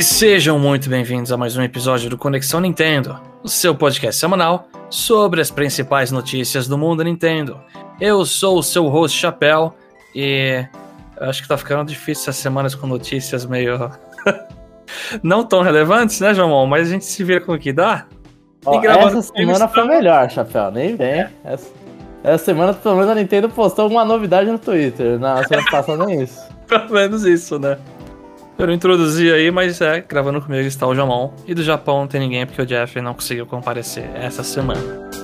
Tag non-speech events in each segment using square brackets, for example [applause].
E sejam muito bem-vindos a mais um episódio do Conexão Nintendo, o seu podcast semanal sobre as principais notícias do mundo Nintendo. Eu sou o seu host Chapéu e acho que tá ficando difícil essas semanas com notícias meio [laughs] não tão relevantes, né, João? Mas a gente se vira com o que dá. Ó, essa semana foi melhor, Chapéu, nem vem. É. Essa, essa, semana, pelo menos, a Nintendo postou alguma novidade no Twitter. Na semana passada, nem isso. [laughs] pelo menos isso, né? Eu não introduzi aí, mas é, gravando comigo está o Jamon. E do Japão não tem ninguém porque o Jeff não conseguiu comparecer essa semana.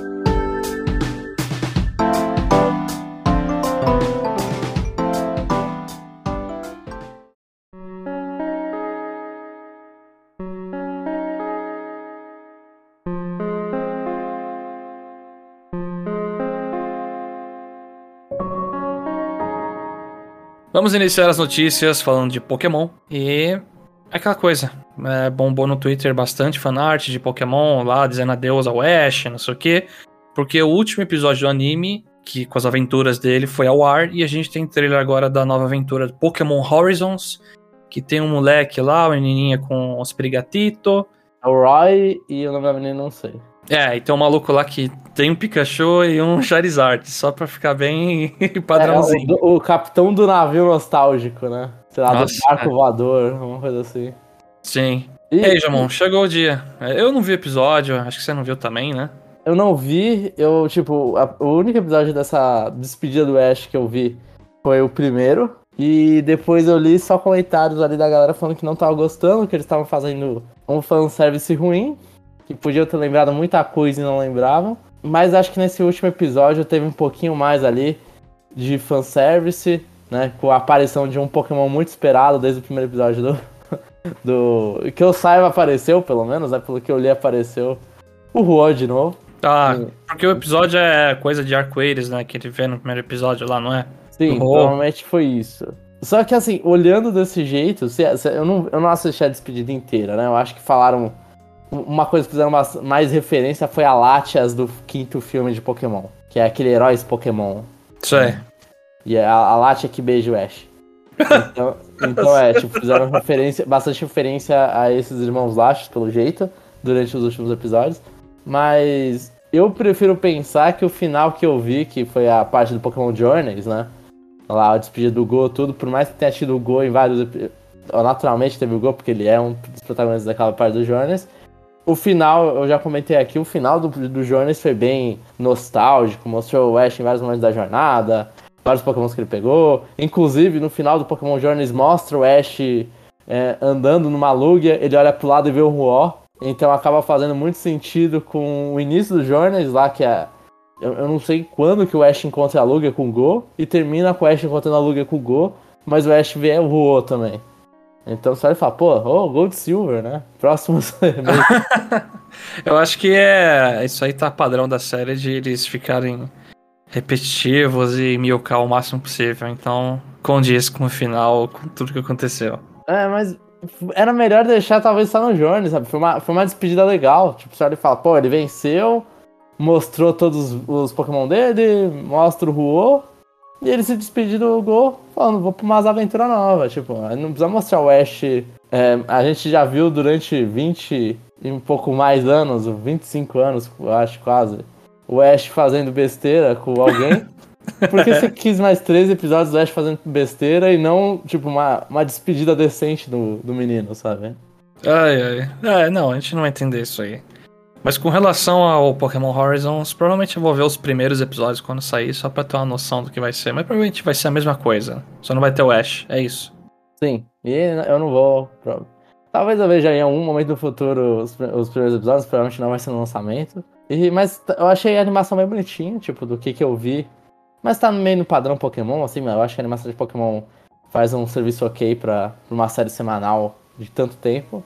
Vamos iniciar as notícias falando de Pokémon. E aquela coisa. É, bombou no Twitter bastante fanart de Pokémon lá, dizendo adeus ao Ash, não sei o quê. Porque o último episódio do anime, que com as aventuras dele, foi ao ar. E a gente tem trailer agora da nova aventura Pokémon Horizons. Que tem um moleque lá, uma menininha com os perigatito. É o Roy e o nome da menina não sei. É, e tem um maluco lá que tem um Pikachu e um Charizard, só pra ficar bem [laughs] padrãozinho. É, o, o, capitão do navio nostálgico, né? Sei lá, Nossa, do barco é. voador, uma coisa assim. Sim. E, aí, Jamon, chegou o dia. Eu não vi o episódio, acho que você não viu também, né? Eu não vi, eu, tipo, a, o único episódio dessa despedida do Ash que eu vi foi o primeiro. E depois eu li só comentários ali da galera falando que não tava gostando, que eles estavam fazendo um fanservice ruim que podiam ter lembrado muita coisa e não lembravam. Mas acho que nesse último episódio teve um pouquinho mais ali de fanservice, né? Com a aparição de um Pokémon muito esperado desde o primeiro episódio do. [laughs] do que eu saiba apareceu, pelo menos, né? Pelo que eu li apareceu o Ruo de novo. Ah, porque o episódio é coisa de arco-íris, né? Que ele vê no primeiro episódio lá, não é? Sim, provavelmente foi isso. Só que assim, olhando desse jeito, eu não, eu não assisti a despedida inteira, né? Eu acho que falaram uma coisa que fizeram mais referência foi a Latias do quinto filme de Pokémon, que é aquele heróis Pokémon. Isso é. E é a, a Latia que beija o Ash. Então, [laughs] então é, tipo, fizeram referência, bastante referência a esses irmãos Latios, pelo jeito, durante os últimos episódios. Mas eu prefiro pensar que o final que eu vi, que foi a parte do Pokémon Journeys, né? Lá, a despedida do Go, tudo, por mais que tenha tido o Go em vários. Naturalmente teve o Go, porque ele é um dos protagonistas daquela parte do Journeys o final, eu já comentei aqui, o final do, do Jonas foi bem nostálgico, mostrou o Ash em vários momentos da jornada, vários Pokémons que ele pegou. Inclusive, no final do Pokémon Journeys mostra o Ash é, andando numa Lugia, ele olha pro lado e vê o Ruó. Então acaba fazendo muito sentido com o início do Journeys lá, que é. Eu, eu, não sei quando que o Ash encontra a Lugia com o Go, e termina com o Ash encontrando a Lugia com o Go, mas o Ash vê o Ruó também. Então você olha e fala, pô, oh, Gold Silver, né? Próximos. [laughs] [laughs] Eu acho que é. Isso aí tá padrão da série de eles ficarem repetitivos e milcar o máximo possível. Então, condiz com o final, com tudo que aconteceu. É, mas era melhor deixar talvez só no Journey, sabe? Foi uma, foi uma despedida legal. Tipo, você olha e fala, pô, ele venceu, mostrou todos os Pokémon dele, mostra o Ruo, e ele se despediu do Gol, falando, vou pra umas aventuras novas. Tipo, não precisa mostrar o Ash. É, a gente já viu durante 20 e um pouco mais anos, 25 anos, eu acho quase, o Ash fazendo besteira com alguém. [laughs] Por que você quis mais três episódios do Ash fazendo besteira e não, tipo, uma, uma despedida decente do, do menino, sabe? Ai, ai. É, não, a gente não vai entender isso aí. Mas com relação ao Pokémon Horizons, provavelmente eu vou ver os primeiros episódios quando sair, só pra ter uma noção do que vai ser. Mas provavelmente vai ser a mesma coisa. Só não vai ter o Ash, é isso. Sim, e eu não vou. Talvez eu veja em algum momento do futuro os, os primeiros episódios, provavelmente não vai ser no lançamento. E, mas eu achei a animação bem bonitinha, tipo, do que, que eu vi. Mas tá meio no padrão Pokémon, assim, eu acho que a animação de Pokémon faz um serviço ok pra, pra uma série semanal de tanto tempo.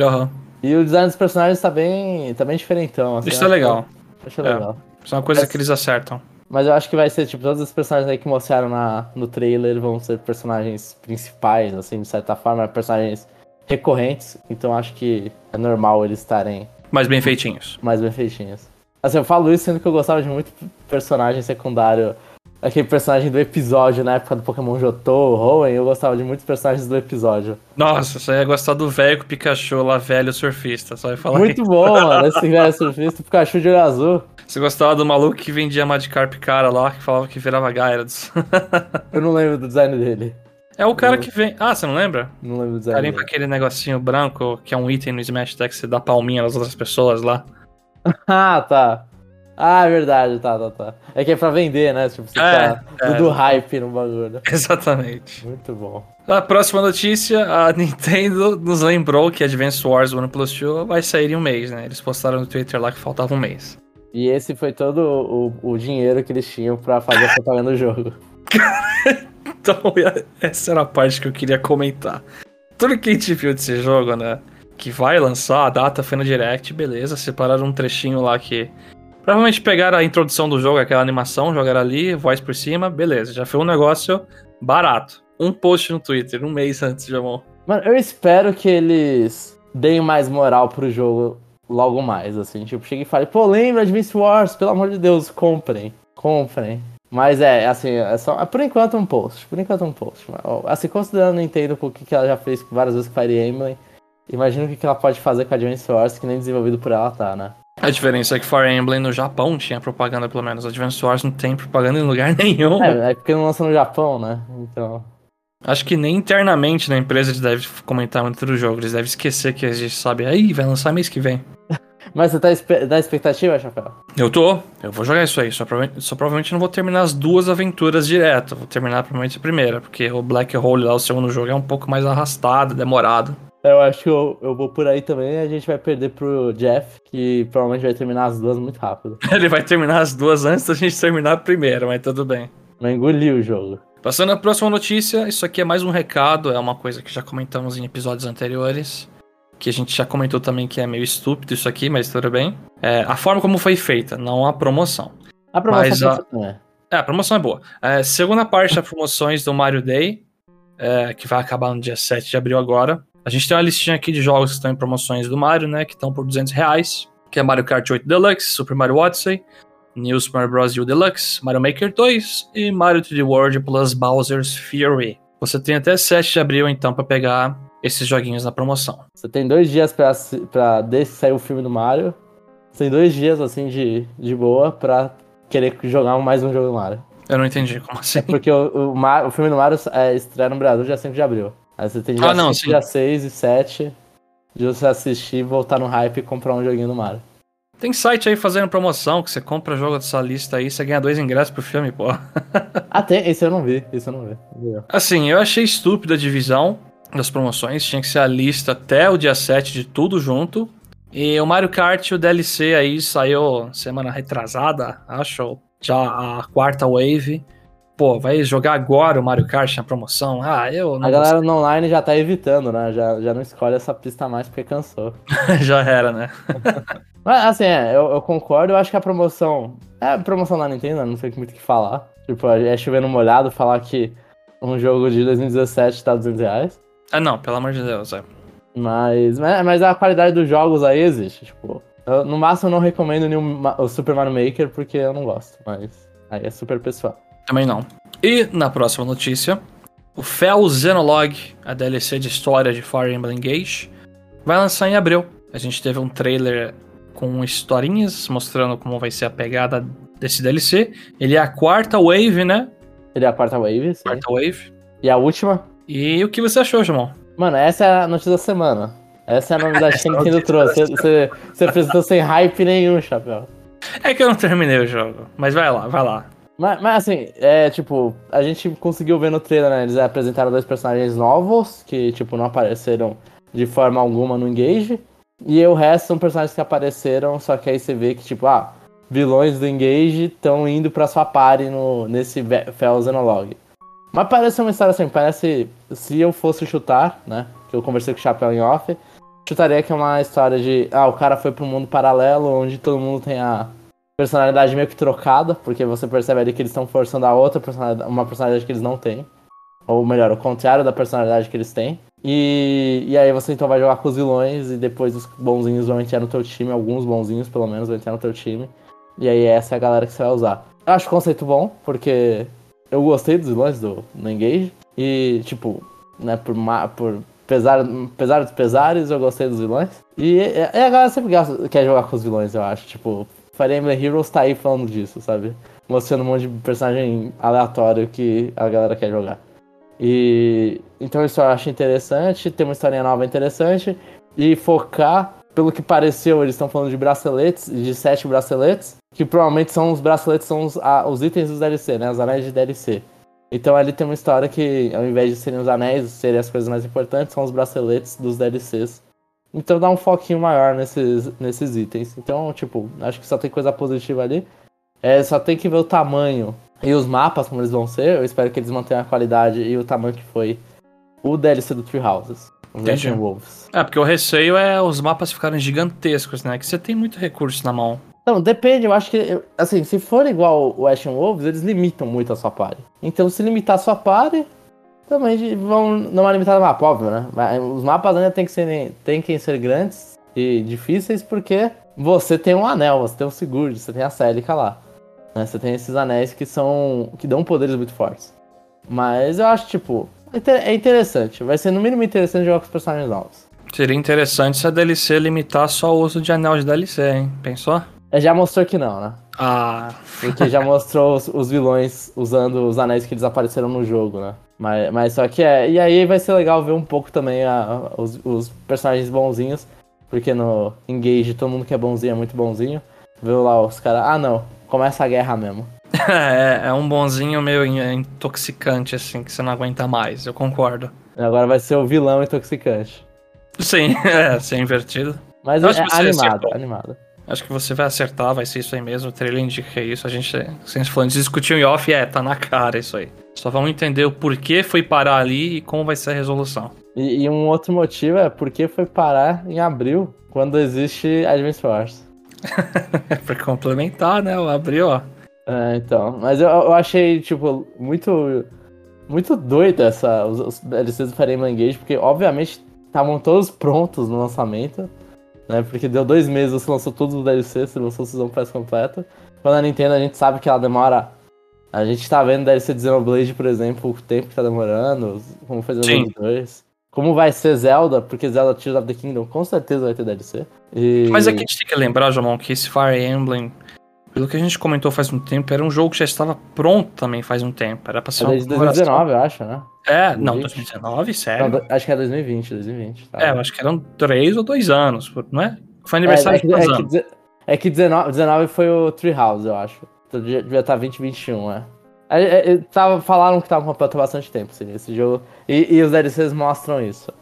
Aham. Uhum. E o design dos personagens tá bem, tá bem diferentão. Assim, Isso é legal. Acho é. legal. Isso é uma coisa Mas, que eles acertam. Mas eu acho que vai ser, tipo, todos os personagens aí que mostraram na, no trailer vão ser personagens principais, assim, de certa forma, personagens recorrentes. Então acho que é normal eles estarem. Mais bem feitinhos. Mais bem feitinhos. Assim, eu falo isso sendo que eu gostava de muito personagem secundário aquele personagem do episódio na época do Pokémon Jotô, Hoenn, eu gostava de muitos personagens do episódio. Nossa, você ia gostar do velho com o Pikachu lá, velho surfista, só ia falar Muito bom, [laughs] mano, esse velho surfista, o Pikachu de olho azul. Você gostava do maluco que vendia Magikarp cara lá, que falava que virava Gyarados. [laughs] eu não lembro do design dele. É o cara que vem. Ah, você não lembra? Não lembro do design. Carinha com aquele negocinho branco, que é um item no Smash Deck, você dá palminha nas outras pessoas lá. [laughs] ah, tá. Ah, é verdade, tá, tá, tá. É que é pra vender, né? Tipo, você É, tá é. do hype no bagulho. [laughs] Exatamente. Muito bom. A próxima notícia, a [laughs] Nintendo nos lembrou que Advance Wars One Plus 2 vai sair em um mês, né? Eles postaram no Twitter lá que faltava um mês. E esse foi todo o, o dinheiro que eles tinham pra fazer a propaganda do jogo. [laughs] Então, essa era a parte que eu queria comentar. Tudo que a gente viu desse jogo, né? Que vai lançar, a data foi no Direct, beleza. Separaram um trechinho lá que. Provavelmente pegaram a introdução do jogo, aquela animação, jogaram ali, voz por cima, beleza. Já foi um negócio barato. Um post no Twitter, um mês antes, Jamon. Mano, eu espero que eles deem mais moral pro jogo logo mais, assim. Tipo, cheguei e falei, pô, lembra Advance Wars? Pelo amor de Deus, comprem. Comprem. Mas é, assim, é só. Por enquanto um post. Por enquanto um post. Assim, considerando a Nintendo o que que ela já fez várias vezes com Fire Emblem, imagina o que ela pode fazer com a Advance Wars, que nem desenvolvido por ela tá, né? A diferença é que Fire Emblem no Japão tinha propaganda, pelo menos. Advance Wars não tem propaganda em lugar [laughs] nenhum. É, é porque não lança no Japão, né? Então. Acho que nem internamente na empresa eles devem comentar muito do jogo. Eles devem esquecer que a gente sabe. Aí, vai lançar mês que vem. [laughs] Mas você tá espe- da expectativa, Chapéu? Eu tô. Eu vou jogar isso aí. Só, prova- só provavelmente não vou terminar as duas aventuras direto. Vou terminar provavelmente a primeira. Porque o Black Hole lá, o segundo jogo, é um pouco mais arrastado, demorado. Eu acho que eu, eu vou por aí também e a gente vai perder pro Jeff, que provavelmente vai terminar as duas muito rápido. [laughs] Ele vai terminar as duas antes da gente terminar a primeira, mas tudo bem. Vai engolir o jogo. Passando à próxima notícia, isso aqui é mais um recado, é uma coisa que já comentamos em episódios anteriores, que a gente já comentou também que é meio estúpido isso aqui, mas tudo bem. É, a forma como foi feita, não a promoção. A promoção Mas, pode ser, né? É, a promoção é boa. É, segunda parte das promoções do Mario Day, é, que vai acabar no dia 7 de abril agora. A gente tem uma listinha aqui de jogos que estão em promoções do Mario, né? Que estão por 200 reais. Que é Mario Kart 8 Deluxe, Super Mario Odyssey, New Super Mario Bros. U Deluxe, Mario Maker 2 e Mario 3D World plus Bowser's Fury. Você tem até 7 de abril, então, pra pegar esses joguinhos na promoção. Você tem dois dias pra, pra desde que sair o filme do Mario. Você tem dois dias, assim, de, de boa pra querer jogar mais um jogo do Mario. Eu não entendi como assim. Porque o, o, Mar- o filme do Mario é, estreia no Brasil dia 5 de abril. Aí você tem dia, Ah, não, 5, sim. dia 6 e 7 de você assistir, voltar no hype e comprar um joguinho do Mario. Tem site aí fazendo promoção, que você compra jogo dessa lista aí, você ganha dois ingressos pro filme, pô. [laughs] Ah, tem? Esse eu não vi. Esse eu não vi. Não vi. Assim, eu achei estúpida a divisão das promoções. Tinha que ser a lista até o dia 7 de tudo junto. E o Mario Kart, o DLC aí saiu semana retrasada, acho. Já a quarta wave. Pô, vai jogar agora o Mario Kart na promoção? Ah, eu não A galera no online já tá evitando, né? Já, já não escolhe essa pista mais porque cansou. [laughs] Já era, né? [laughs] Mas assim, é, eu, eu concordo, eu acho que a promoção. É a promoção da Nintendo, não sei muito o que falar. Tipo, é chovendo molhado falar que um jogo de 2017 tá 200 reais. Ah, não, pelo amor de Deus, é. Mas, mas a qualidade dos jogos aí existe. Tipo, eu, no máximo eu não recomendo nenhum o Super Mario Maker porque eu não gosto. Mas aí é super pessoal. Também não. E na próxima notícia, o Fel Xenolog, a DLC de história de Fire Emblem Engage, vai lançar em abril. A gente teve um trailer com historinhas mostrando como vai ser a pegada desse DLC. Ele é a quarta wave, né? Ele é a quarta wave, sim. Quarta wave. E a última? E o que você achou, Jamon? Mano, essa é a notícia da semana. Essa é a novidade que [laughs] Nintendo trouxe. você, você apresentou sem hype nenhum, Chapéu. É que eu não terminei o jogo, mas vai lá, vai lá. Mas, mas assim, é tipo, a gente conseguiu ver no trailer, né? Eles apresentaram dois personagens novos, que, tipo, não apareceram de forma alguma no Engage. E o resto são personagens que apareceram, só que aí você vê que, tipo, ah, vilões do Engage estão indo pra sua party no, nesse Fel Xenolog. Mas parece uma história assim, parece. Se eu fosse chutar, né? Que eu conversei com o Chapéu em off, chutaria que é uma história de. Ah, o cara foi pro mundo paralelo, onde todo mundo tem a personalidade meio que trocada, porque você percebe ali que eles estão forçando a outra personalidade, uma personalidade que eles não têm. Ou melhor, o contrário da personalidade que eles têm. E, e aí você então vai jogar com os vilões e depois os bonzinhos vão entrar no teu time, alguns bonzinhos pelo menos vão entrar no teu time. E aí essa é a galera que você vai usar. Eu acho o conceito bom, porque eu gostei dos vilões do, do Engage. E, tipo, né, por, por pesar, pesar dos pesares, eu gostei dos vilões. E, e a galera sempre quer jogar com os vilões, eu acho. Tipo, Fire Emblem Heroes tá aí falando disso, sabe? Mostrando um monte de personagem aleatório que a galera quer jogar. E então isso eu acho interessante, ter uma historinha nova interessante e focar, pelo que pareceu, eles estão falando de braceletes, de sete braceletes, que provavelmente são os braceletes, são os, a, os itens dos DLC, né? Os anéis de DLC. Então ali tem uma história que, ao invés de serem os anéis, serem as coisas mais importantes, são os braceletes dos DLCs. Então dá um foquinho maior nesses, nesses itens. Então, tipo, acho que só tem coisa positiva ali. É, só tem que ver o tamanho e os mapas, como eles vão ser. Eu espero que eles mantenham a qualidade e o tamanho que foi o DLC do Tree Houses. Entendi. Wolves. É, porque o receio é os mapas ficarem gigantescos, né? Que você tem muito recurso na mão. Não, depende, eu acho que, assim, se for igual o Ashen Wolves, eles limitam muito a sua party. Então, se limitar a sua party, também vão dar uma limitada mapa, óbvio, né? Os mapas ainda tem que ser, tem que ser grandes e difíceis porque você tem um anel, você tem um seguro, você tem a Celica lá. Né? Você tem esses anéis que são. que dão poderes muito fortes. Mas eu acho, tipo, é interessante. Vai ser no mínimo interessante jogar com os personagens novos. Seria interessante se a DLC limitar só o uso de anel de DLC, hein? Pensou? É, já mostrou que não, né? Ah. Porque já mostrou os, os, vilões usando os anéis que eles apareceram no jogo, né? Mas, mas só que é. E aí vai ser legal ver um pouco também a, os, os personagens bonzinhos. Porque no Engage todo mundo que é bonzinho é muito bonzinho. Viu lá os caras. Ah não, começa a guerra mesmo. [laughs] é, é um bonzinho meio intoxicante, assim, que você não aguenta mais, eu concordo. Agora vai ser o vilão intoxicante. Sim, [laughs] é, ser invertido. Mas é, é animado, animado. Acho que você vai acertar, vai ser isso aí mesmo. O trailer indica isso. A gente, sem falando, discutiu em off, é, tá na cara isso aí. Só vamos entender o porquê foi parar ali e como vai ser a resolução. E, e um outro motivo é porque foi parar em abril, quando existe Advance Wars. [laughs] pra complementar, né? O abril, ó. É, então. Mas eu, eu achei, tipo, muito. Muito doido essa, os, os DLCs do Fire Emblem Engage, porque obviamente estavam todos prontos no lançamento, né? Porque deu dois meses, você lançou todos os DLCs, você lançou o Season Pass completo. Quando a Nintendo a gente sabe que ela demora. A gente tá vendo DLC de Xenoblade, por exemplo, o tempo que tá demorando, como foi Xenoblade 2. Como vai ser Zelda, porque Zelda Tears of the Kingdom com certeza vai ter DLC. E... Mas aqui a gente tem que lembrar, João, que esse Fire Emblem, pelo que a gente comentou faz um tempo, era um jogo que já estava pronto também faz um tempo. Era pra ser é desde 2019, eu acho, né? É, 2020. não, 2019, sério. Não, acho que é 2020, 2020. Tá. É, eu acho que eram três ou dois anos, não é? Foi aniversário é, é que, é que, é que 19, 19 foi o Treehouse, eu acho. Então devia estar 2021, é. É, é, é, tava, falaram que tava completo há bastante tempo assim, esse jogo. E, e, os DLCs mostram isso.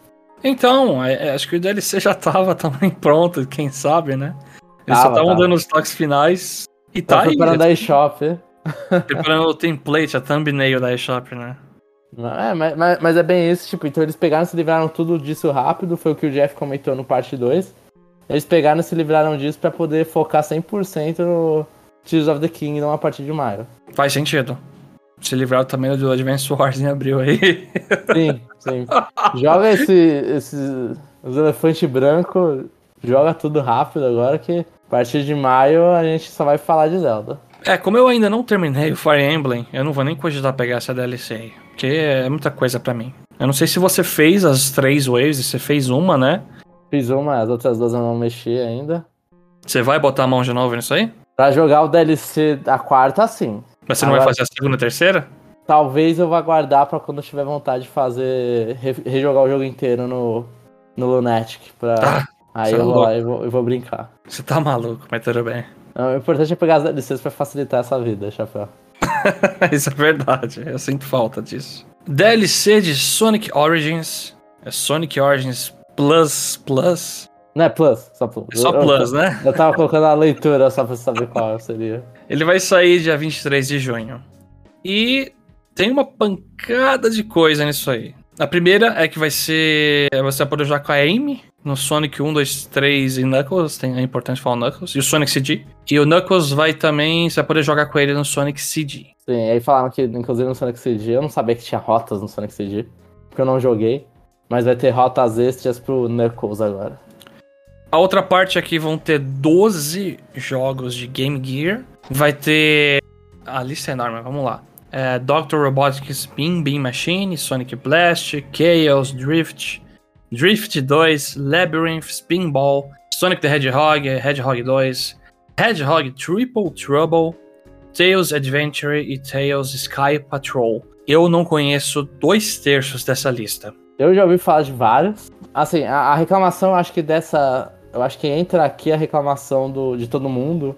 Então, é, acho que o DLC já tava [laughs] também pronto, quem sabe, né? Eles tava, só estavam dando os toques finais e tá, aí. Preparando a eShop. [laughs] Preparando o template, a thumbnail da eShop, né? É, mas, mas, mas, é bem isso, tipo, então eles pegaram e se livraram tudo disso rápido, foi o que o Jeff comentou no parte 2. Eles pegaram e se livraram disso para poder focar 100% no Tears of the Kingdom a partir de maio. Faz sentido se livrar também do Advance Wars em abril aí. Sim, sim. [laughs] Joga esse, esse os elefantes brancos, joga tudo rápido agora que partir de maio a gente só vai falar de Zelda. É, como eu ainda não terminei o Fire Emblem, eu não vou nem cogitar pegar essa DLC aí, porque é muita coisa para mim. Eu não sei se você fez as três waves, você fez uma, né? Fiz uma, as outras duas eu não mexi ainda. Você vai botar a mão de novo nisso aí? Pra jogar o DLC da quarta, sim. Mas você não Agora, vai fazer a segunda e terceira? Talvez eu vá guardar pra quando eu tiver vontade de fazer. rejogar o jogo inteiro no, no Lunatic. Pra... Ah, Aí eu, é vou, eu, vou, eu vou brincar. Você tá maluco, mas tudo bem. Não, o importante é pegar as DLCs pra facilitar essa vida, chapéu. [laughs] Isso é verdade, eu sinto falta disso. DLC de Sonic Origins. É Sonic Origins Plus Plus. Não é Plus, só Plus. É só eu, Plus, eu, né? Eu tava colocando a leitura só pra saber qual seria. Ele vai sair dia 23 de junho. E tem uma pancada de coisa nisso aí. A primeira é que vai ser. Você vai poder jogar com a Amy no Sonic 1, 2, 3 e Knuckles. Tem, é importante falar o Knuckles. E o Sonic CD. E o Knuckles vai também. Você vai poder jogar com ele no Sonic CD. Sim, aí falaram que, inclusive no Sonic CD, eu não sabia que tinha rotas no Sonic CD. Porque eu não joguei. Mas vai ter rotas extras pro Knuckles agora. A outra parte aqui vão ter 12 jogos de Game Gear. Vai ter. A lista é enorme, vamos lá. É, Dr. Robotics Beam Beam Machine, Sonic Blast, Chaos, Drift, Drift 2, Labyrinth, Spinball, Sonic the Hedgehog, Hedgehog 2, Hedgehog Triple Trouble, Tails Adventure e Tails Sky Patrol. Eu não conheço dois terços dessa lista. Eu já ouvi falar de vários. Assim, a, a reclamação, acho que dessa. Eu acho que entra aqui a reclamação do, de todo mundo.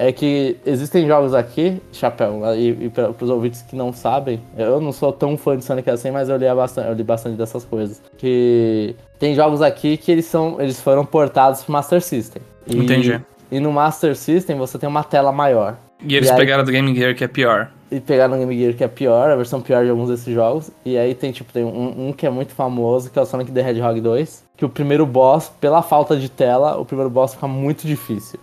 É que existem jogos aqui, Chapéu, e, e para os ouvintes que não sabem, eu não sou tão fã de Sonic assim, mas eu li bastante, eu li bastante dessas coisas. Que tem jogos aqui que eles, são, eles foram portados pro Master System. E, Entendi. E no Master System você tem uma tela maior. E eles e aí, pegaram do Game Gear que é pior. E pegaram no Game Gear que é pior, a versão pior de alguns desses jogos. E aí tem tipo, tem um, um que é muito famoso, que é o Sonic the Hedgehog 2. Que o primeiro boss, pela falta de tela, o primeiro boss fica muito difícil.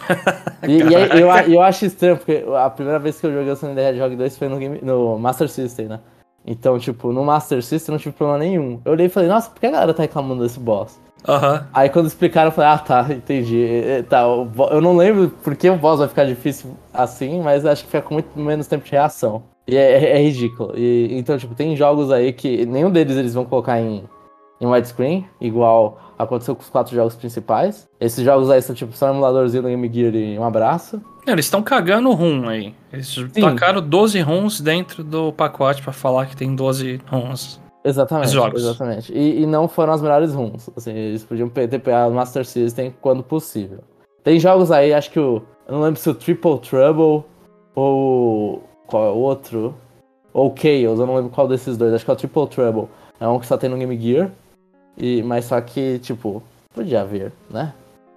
[laughs] e, e aí, eu, eu acho estranho, porque a primeira vez que eu joguei o Sonic the Hedgehog 2 foi no, game, no Master System, né? Então, tipo, no Master System não tive problema nenhum. Eu olhei e falei, nossa, por que a galera tá reclamando desse boss? Uhum. Aí quando explicaram, eu falei, ah tá, entendi. Tá, eu não lembro por que o boss vai ficar difícil assim, mas acho que fica com muito menos tempo de reação. E é, é, é ridículo. E, então, tipo, tem jogos aí que nenhum deles eles vão colocar em, em widescreen, igual aconteceu com os quatro jogos principais. Esses jogos aí são tipo só um emuladorzinho do Game Gear e um abraço. Eles estão cagando o ROM aí. Eles Sim. tacaram 12 ROMs dentro do pacote para falar que tem 12 ROMs. Exatamente, jogos. exatamente. E, e, não foram as melhores runs. Assim, eles podiam ter pegado o Master System quando possível. Tem jogos aí, acho que o. Eu não lembro se o Triple Trouble ou. Qual é o outro? Ou Chaos, eu não lembro qual desses dois. Acho que é o Triple Trouble. É um que só tem no Game Gear. E, mas só que, tipo, podia haver, né?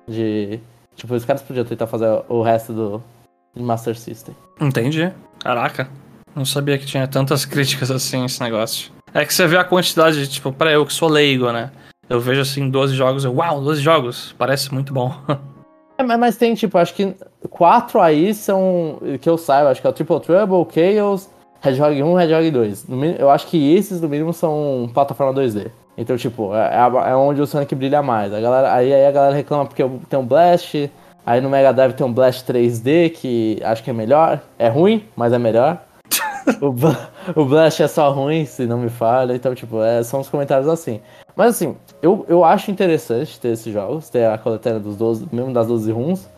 De. Tipo, os caras podiam tentar fazer o resto do Master System. Entendi. Caraca. Não sabia que tinha tantas críticas assim esse negócio. É que você vê a quantidade, tipo, para eu que sou leigo, né? Eu vejo assim 12 jogos, eu, uau, 12 jogos, parece muito bom. [laughs] é, mas tem, tipo, acho que quatro aí são, que eu saiba, acho que é o Triple Trouble, Chaos, Hedgehog 1, Hedgehog 2. Eu acho que esses, no mínimo, são plataforma 2D. Então, tipo, é, é, é onde o Sonic brilha mais. A galera, aí, aí a galera reclama porque tem um Blast, aí no Mega Drive tem um Blast 3D, que acho que é melhor. É ruim, mas é melhor. [laughs] o, o Blast é só ruim, se não me falha. Então, tipo, é, são os comentários assim. Mas assim, eu, eu acho interessante ter esses jogos, ter a coletânea dos 12, mesmo das 12 runs,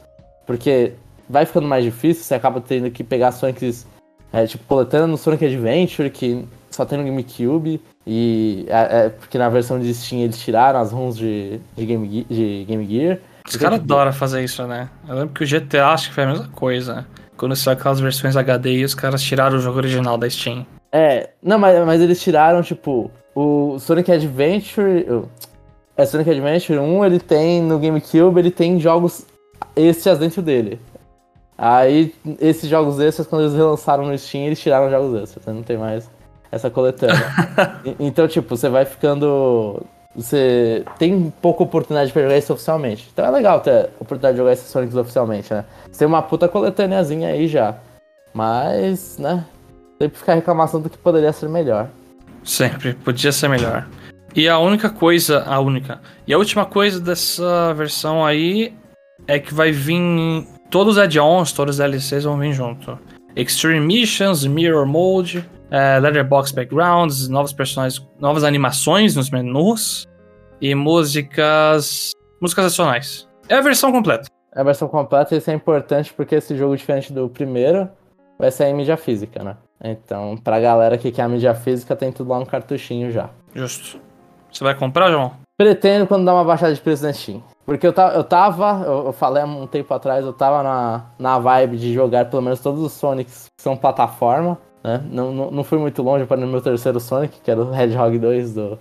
porque vai ficando mais difícil, você acaba tendo que pegar Sonics, é, tipo, coletânea no Sonic Adventure, que só tem no GameCube, e é, é, porque na versão de Steam eles tiraram as runs de, de, Game, de Game Gear. Os caras tipo, adoram fazer isso, né? Eu lembro que o GTA acho que foi a mesma coisa. Quando saiu aquelas versões HD e os caras tiraram o jogo original da Steam. É, não, mas, mas eles tiraram, tipo, o Sonic Adventure. É, Sonic Adventure 1, ele tem no GameCube, ele tem jogos extras dentro dele. Aí, esses jogos extras, quando eles relançaram no Steam, eles tiraram os jogos extras. Não tem mais essa coletânea. [laughs] então, tipo, você vai ficando você tem pouca oportunidade para jogar isso oficialmente. Então é legal ter a oportunidade de jogar esses Sonics oficialmente, né? Você tem uma puta coletâneazinha aí já. Mas, né? Sempre ficar reclamação do que poderia ser melhor. Sempre, podia ser melhor. E a única coisa, a única. E a última coisa dessa versão aí é que vai vir todos os add-ons, todos os DLCs vão vir junto. Extreme Missions, Mirror Mode, é, letterbox backgrounds, novos personagens, novas animações nos menus e músicas, músicas adicionais. É a versão completa. É a versão completa e isso é importante porque esse jogo, diferente do primeiro, vai sair em mídia física, né? Então, pra galera que quer a mídia física, tem tudo lá no cartuchinho já. Justo. Você vai comprar, João? Pretendo quando dá uma baixada de preço na Steam. Porque eu, eu tava, eu, eu falei há um tempo atrás, eu tava na, na vibe de jogar pelo menos todos os Sonics que são plataforma. Né? Não, não, não fui muito longe para o meu terceiro Sonic, que era o Hedgehog 2 do,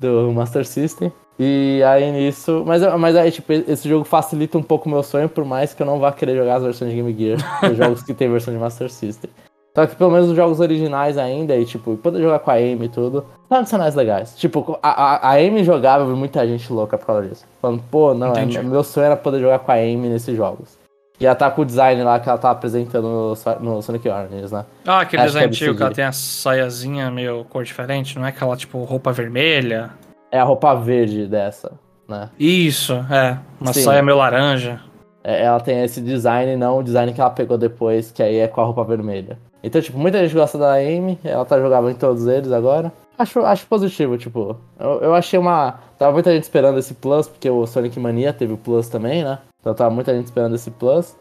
do Master System. E aí nisso. Mas, mas aí, tipo, esse jogo facilita um pouco o meu sonho, por mais que eu não vá querer jogar as versões de Game Gear, [laughs] os jogos que tem versão de Master System. Só que pelo menos os jogos originais ainda, e tipo, poder jogar com a Amy e tudo, são adicionais legais. Tipo, a, a, a Amy jogava, vi muita gente louca por causa disso. Falando, pô, não, é, meu sonho era poder jogar com a Amy nesses jogos. E ela tá com o design lá que ela tá apresentando no, no Sonic Origins, né? Ah, aquele Acho design antigo que ela tem a saiazinha meio cor diferente, não é aquela tipo roupa vermelha? É a roupa verde dessa, né? Isso, é. Uma Sim. saia meio laranja. É, ela tem esse design, não o design que ela pegou depois, que aí é com a roupa vermelha. Então, tipo, muita gente gosta da Amy, ela tá jogando em todos eles agora. Acho, acho positivo, tipo, eu, eu achei uma. Tava muita gente esperando esse Plus, porque o Sonic Mania teve o Plus também, né? Então tava muita gente esperando esse Plus.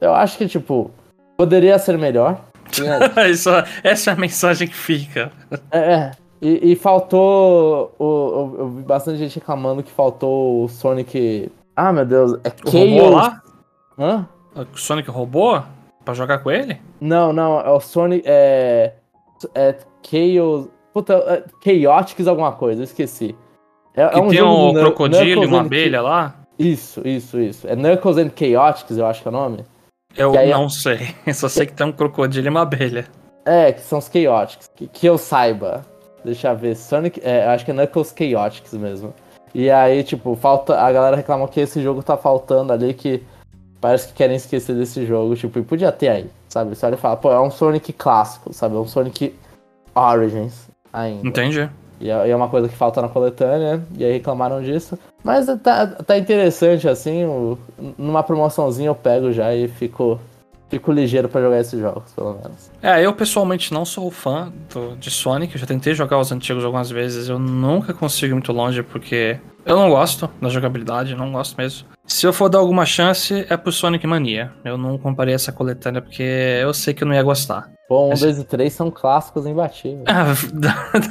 Eu acho que, tipo, poderia ser melhor. [laughs] Isso, essa é a mensagem que fica. É, é. E, e faltou. O, eu, eu vi bastante gente reclamando que faltou o Sonic. Ah, meu Deus, é Chaos. lá? Hã? O Sonic roubou? Pra jogar com ele? Não, não, é o Sonic. É. É Chaos. Puta, é Chaotix alguma coisa, eu esqueci. É, que é um tem um crocodilo e uma abelha lá? Isso, isso, isso. É Knuckles and Chaotix, eu acho que é o nome. Eu não é... sei. Eu [laughs] só sei que tem um crocodilo e uma abelha. É, que são os Chaotix. Que, que eu saiba. Deixa eu ver. Sonic. É, acho que é Knuckles Chaotix mesmo. E aí, tipo, falta. A galera reclamou que esse jogo tá faltando ali, que parece que querem esquecer desse jogo. Tipo, e podia ter aí, sabe? Você olha e fala, pô, é um Sonic clássico, sabe? É um Sonic Origins ainda. Entendi. E é, é uma coisa que falta na coletânea, e aí reclamaram disso. Mas tá, tá interessante, assim, o, numa promoçãozinha eu pego já e fico, fico ligeiro para jogar esses jogos, pelo menos. É, eu pessoalmente não sou fã do, de Sonic, eu já tentei jogar os antigos algumas vezes, eu nunca consigo ir muito longe porque eu não gosto da jogabilidade, não gosto mesmo. Se eu for dar alguma chance, é pro Sonic Mania. Eu não comprei essa coletânea porque eu sei que eu não ia gostar. Bom, 1, 2 e 3 são clássicos imbatíveis. [laughs] Ah,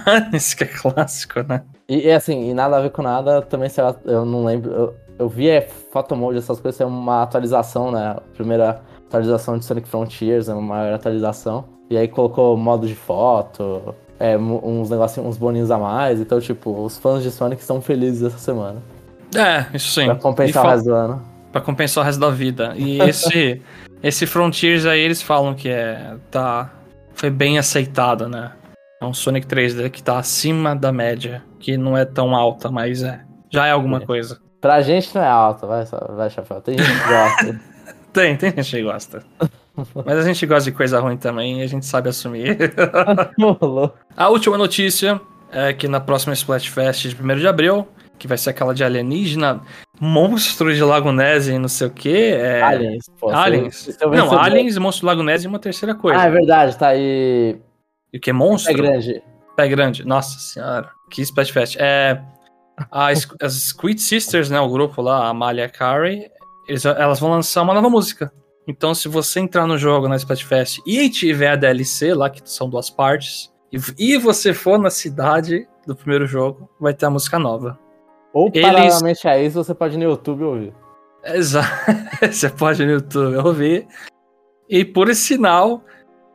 dane-se que é clássico, né? E, e, assim, e nada a ver com nada, também sei lá, eu não lembro. Eu, eu vi é, Photomode, essas coisas, é uma atualização, né? A primeira atualização de Sonic Frontiers, é uma maior atualização. E aí colocou modo de foto, é, uns negocinhos, uns boninhos a mais. Então, tipo, os fãs de Sonic estão felizes essa semana. É, isso sim. Pra compensar o resto do ano. Pra compensar o resto da vida. E [laughs] esse, esse Frontiers aí, eles falam que é. Tá. Foi bem aceitado, né? É um Sonic 3D que tá acima da média. Que não é tão alta, mas é. Já é alguma é. coisa. Pra gente não é alta, vai, vai chapéu. Tem gente que gosta. [laughs] tem, tem gente que gosta. Mas a gente gosta de coisa ruim também e a gente sabe assumir. [laughs] a última notícia é que na próxima Splatfest de 1 de abril que vai ser aquela de alienígena, monstros de Lago Ness e não sei o que. É... Aliens. Pô, aliens. não, Aliens, Monstros do Lago Ness e uma terceira coisa. Ah, é verdade, tá aí. E o que? Monstro? Pé grande. Pé grande. Nossa senhora. Que Splatfest. É. As, as Squid Sisters, né? O grupo lá, a Amalia a Carrie, eles, elas vão lançar uma nova música. Então, se você entrar no jogo na Splatfest e tiver a DLC lá, que são duas partes, e, e você for na cidade do primeiro jogo, vai ter a música nova. Ou, Eles... paralelamente a isso, você pode ir no YouTube ouvir. Exato. [laughs] você pode ir no YouTube ouvir. E por esse sinal,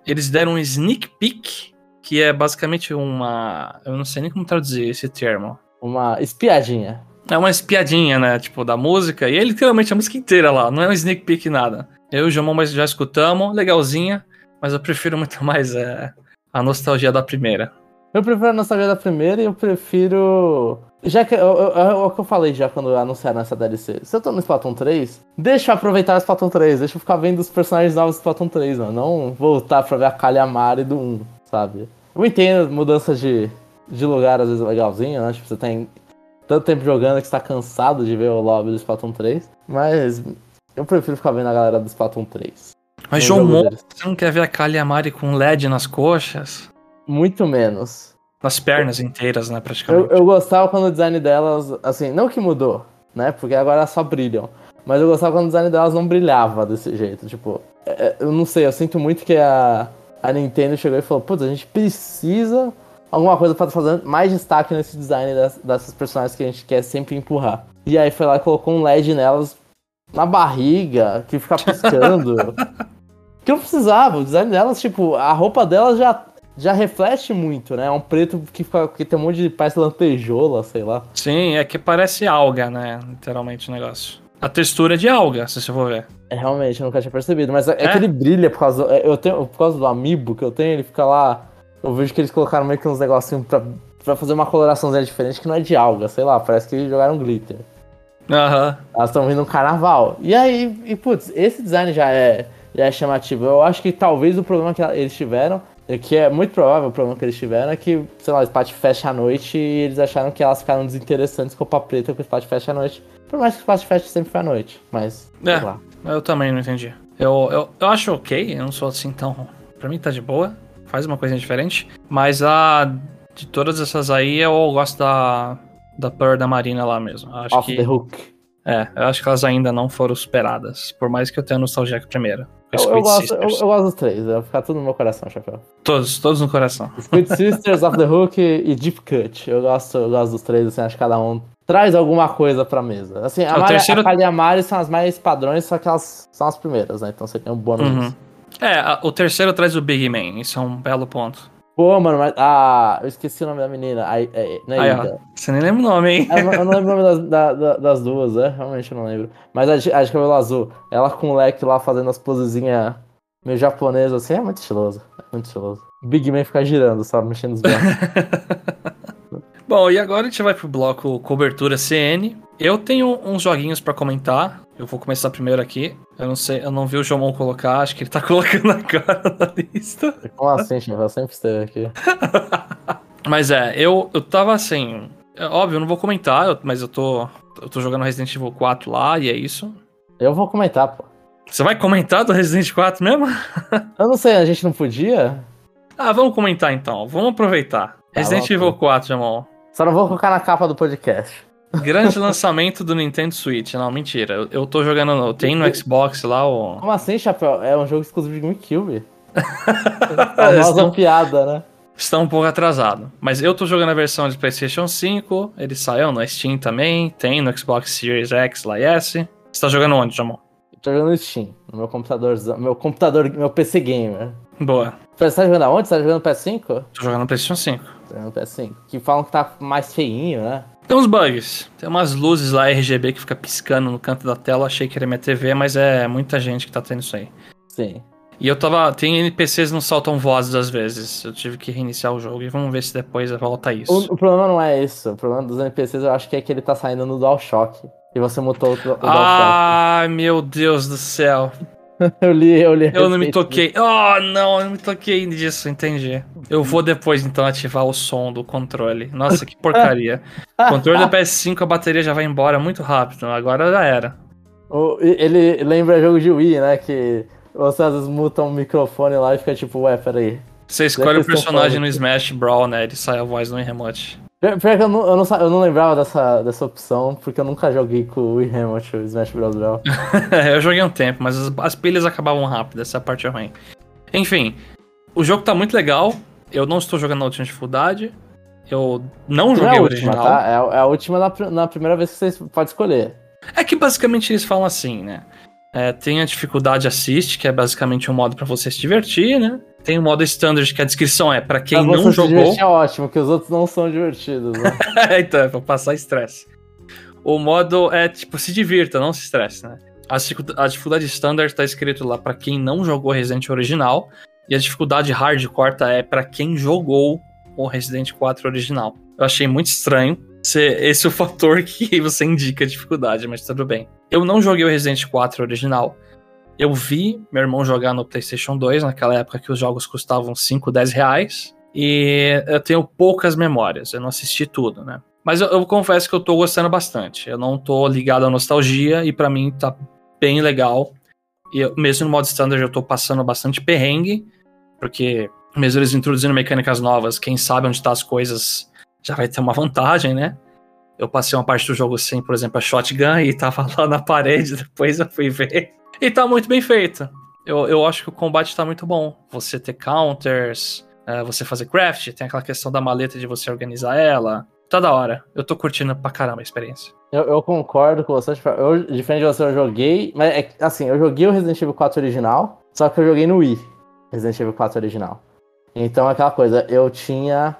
eles deram um sneak peek, que é basicamente uma. Eu não sei nem como traduzir esse termo. Uma espiadinha. É uma espiadinha, né? Tipo, da música. E é literalmente a música inteira lá. Não é um sneak peek nada. Eu e o João já escutamos, legalzinha. Mas eu prefiro muito [laughs] mais é, a nostalgia da primeira. Eu prefiro a nostalgia da primeira e eu prefiro já que. É o que eu falei já quando anunciaram essa DLC. Se eu tô no Splatoon 3, deixa eu aproveitar o Splatoon 3. Deixa eu ficar vendo os personagens novos do Splatoon 3, mano. Não voltar pra ver a Kalyamari do 1, sabe? Eu entendo mudanças de, de lugar às vezes legalzinho, né? Tipo, você tem tanto tempo jogando que você tá cansado de ver o lobby do Splatoon 3. Mas eu prefiro ficar vendo a galera do Splatoon 3. Mas João você não quer ver a Kalyamari com LED nas coxas? Muito menos. Nas pernas inteiras, né, praticamente. Eu, eu gostava quando o design delas, assim, não que mudou, né? Porque agora elas só brilham. Mas eu gostava quando o design delas não brilhava desse jeito. Tipo, é, é, eu não sei, eu sinto muito que a, a Nintendo chegou e falou: putz, a gente precisa alguma coisa para fazer mais destaque nesse design das, dessas personagens que a gente quer sempre empurrar. E aí foi lá e colocou um LED nelas na barriga, que fica piscando. [laughs] que eu precisava, o design delas, tipo, a roupa delas já já reflete muito, né? É um preto que, fica, que tem um monte de parece lantejola, sei lá. Sim, é que parece alga, né? Literalmente o negócio. A textura é de alga, se você for ver. É, realmente, eu nunca tinha percebido. Mas é, é. que ele brilha por causa, do, é, eu tenho, por causa do amiibo que eu tenho, ele fica lá. Eu vejo que eles colocaram meio que uns negocinhos pra, pra fazer uma coloraçãozinha diferente que não é de alga, sei lá, parece que eles jogaram glitter. Aham. Uhum. Elas estão vindo no carnaval. E aí, e putz, esse design já é, já é chamativo. Eu acho que talvez o problema que eles tiveram é que é muito provável o problema que eles tiveram é que, sei lá, o Spot fecha à noite e eles acharam que elas ficaram desinteressantes com Papo Preta com o Spot fecha à noite. Por mais que o Spot fecha sempre foi à noite, mas. É, eu também não entendi. Eu, eu, eu acho ok, eu não sou assim tão Pra mim tá de boa. Faz uma coisinha diferente. Mas a. De todas essas aí, eu gosto da. Da Pearl da Marina lá mesmo. Acho Off que, the hook. É, eu acho que elas ainda não foram superadas. Por mais que eu tenha nostalgia com a primeira. Eu, eu, gosto, eu, eu gosto dos três, vai ficar tudo no meu coração, Chapéu. Todos, todos no coração. Squid [laughs] Sisters, Off the Hook e Deep Cut. Eu gosto, eu gosto dos três, assim, acho que cada um traz alguma coisa pra mesa. Assim, a, O Mari, terceiro- a Kali e a Mari são as mais padrões, só que elas são as primeiras, né? Então você tem um bônus. Uhum. É, a- o terceiro traz o Big Man. Isso é um belo ponto. Pô, mano, mas. Ah, eu esqueci o nome da menina. Aí, é, não é Aí, ó. Você nem lembra o nome, hein? Eu não, eu não lembro o nome das, da- da- das duas, é? Realmente eu não lembro. Mas a de, a de cabelo azul, ela com o leque lá fazendo as posezinhas meio japonesas assim, é muito estiloso. É muito estiloso. Big Man fica girando, sabe? Mexendo os braços. [laughs] Bom, e agora a gente vai pro bloco cobertura CN. Eu tenho uns joguinhos pra comentar. Eu vou começar primeiro aqui. Eu não sei, eu não vi o Jomon colocar, acho que ele tá [laughs] colocando agora na lista. Como assim? Eu sempre esteve aqui. [laughs] Mas é, eu, eu tava assim. é óbvio, eu não vou comentar, mas eu tô. Eu tô jogando Resident Evil 4 lá e é isso. Eu vou comentar, pô. Você vai comentar do Resident 4 mesmo? [laughs] Eu não sei, a gente não podia? Ah, vamos comentar então. Vamos aproveitar. Resident vamos Evil 4, Jomon. Só não vou colocar na capa do podcast. Grande lançamento do Nintendo Switch. Não, mentira. Eu, eu tô jogando. Tem no Xbox lá o. Como assim, Chapéu? É um jogo exclusivo de GameCube. [laughs] Famosa Estão- piada, né? Está um pouco atrasado. Mas eu tô jogando a versão de PlayStation 5. Ele saiu no Steam também. Tem no Xbox Series X lá e S. Você tá jogando onde, Jamon? Tô jogando no Steam, no meu computador, meu computador, meu PC gamer. Boa. Você tá jogando aonde? Você tá jogando no PS5? Tô jogando no PlayStation 5. Tô jogando no PS5. Que falam que tá mais feinho, né? Tem uns bugs. Tem umas luzes lá RGB que fica piscando no canto da tela. Achei que era minha TV, mas é muita gente que tá tendo isso aí. Sim. E eu tava. Tem NPCs que não soltam vozes às vezes. Eu tive que reiniciar o jogo e vamos ver se depois volta isso. O, o problema não é isso. O problema dos NPCs eu acho que é que ele tá saindo no DualShock. E você mutou o, o DualShock. Ai, meu Deus do céu. [laughs] Eu li, eu li. Eu não me toquei. Oh, não, eu não me toquei disso, entendi. Eu vou depois então ativar o som do controle. Nossa, que porcaria. O [laughs] controle da PS5, a bateria já vai embora muito rápido. Agora já era. Ele lembra jogo de Wii, né? Que você às vezes muta um microfone lá e fica tipo, ué, peraí. Você escolhe o personagem no. Smash Brawl, né? Ele sai a voz no remote. Pior que eu não, eu, não, eu não lembrava dessa, dessa opção, porque eu nunca joguei com o Wii Remote, o Smash Bros. Brawl. [laughs] eu joguei um tempo, mas as, as pilhas acabavam rápido, essa é parte ruim. Enfim, o jogo tá muito legal. Eu não estou jogando na última dificuldade. Eu não Não é joguei a última, original. tá? É, a- é a última na, na primeira vez que você pode escolher. É que basicamente eles falam assim, né? É, tem a dificuldade assist, que é basicamente um modo pra você se divertir, né? Tem o modo standard, que a descrição é pra quem não se jogou. é ótimo, que os outros não são divertidos, né? [laughs] então, é pra passar estresse. O modo é tipo, se divirta, não se estresse, né? A, a dificuldade standard tá escrito lá pra quem não jogou Resident original. E a dificuldade hardcore tá é pra quem jogou o Resident 4 original. Eu achei muito estranho ser esse o fator [laughs] que você indica a dificuldade, mas tudo bem. Eu não joguei o Resident 4 original. Eu vi meu irmão jogar no PlayStation 2, naquela época que os jogos custavam 5, 10 reais. E eu tenho poucas memórias, eu não assisti tudo, né? Mas eu, eu confesso que eu tô gostando bastante. Eu não tô ligado à nostalgia e pra mim tá bem legal. E eu- mesmo no modo standard eu tô passando bastante perrengue, porque mesmo eles introduzindo mecânicas novas, quem sabe onde tá as coisas já vai ter uma vantagem, né? Eu passei uma parte do jogo sem, por exemplo, a shotgun e tava [laughs] lá na parede, depois eu fui ver. E tá muito bem feito. Eu, eu acho que o combate tá muito bom. Você ter counters, é, você fazer craft, tem aquela questão da maleta de você organizar ela. Tá da hora. Eu tô curtindo pra caramba a experiência. Eu, eu concordo com você. tipo, Eu, diferente de você, eu joguei. Mas é assim, eu joguei o Resident Evil 4 original, só que eu joguei no Wii. Resident Evil 4 original. Então é aquela coisa, eu tinha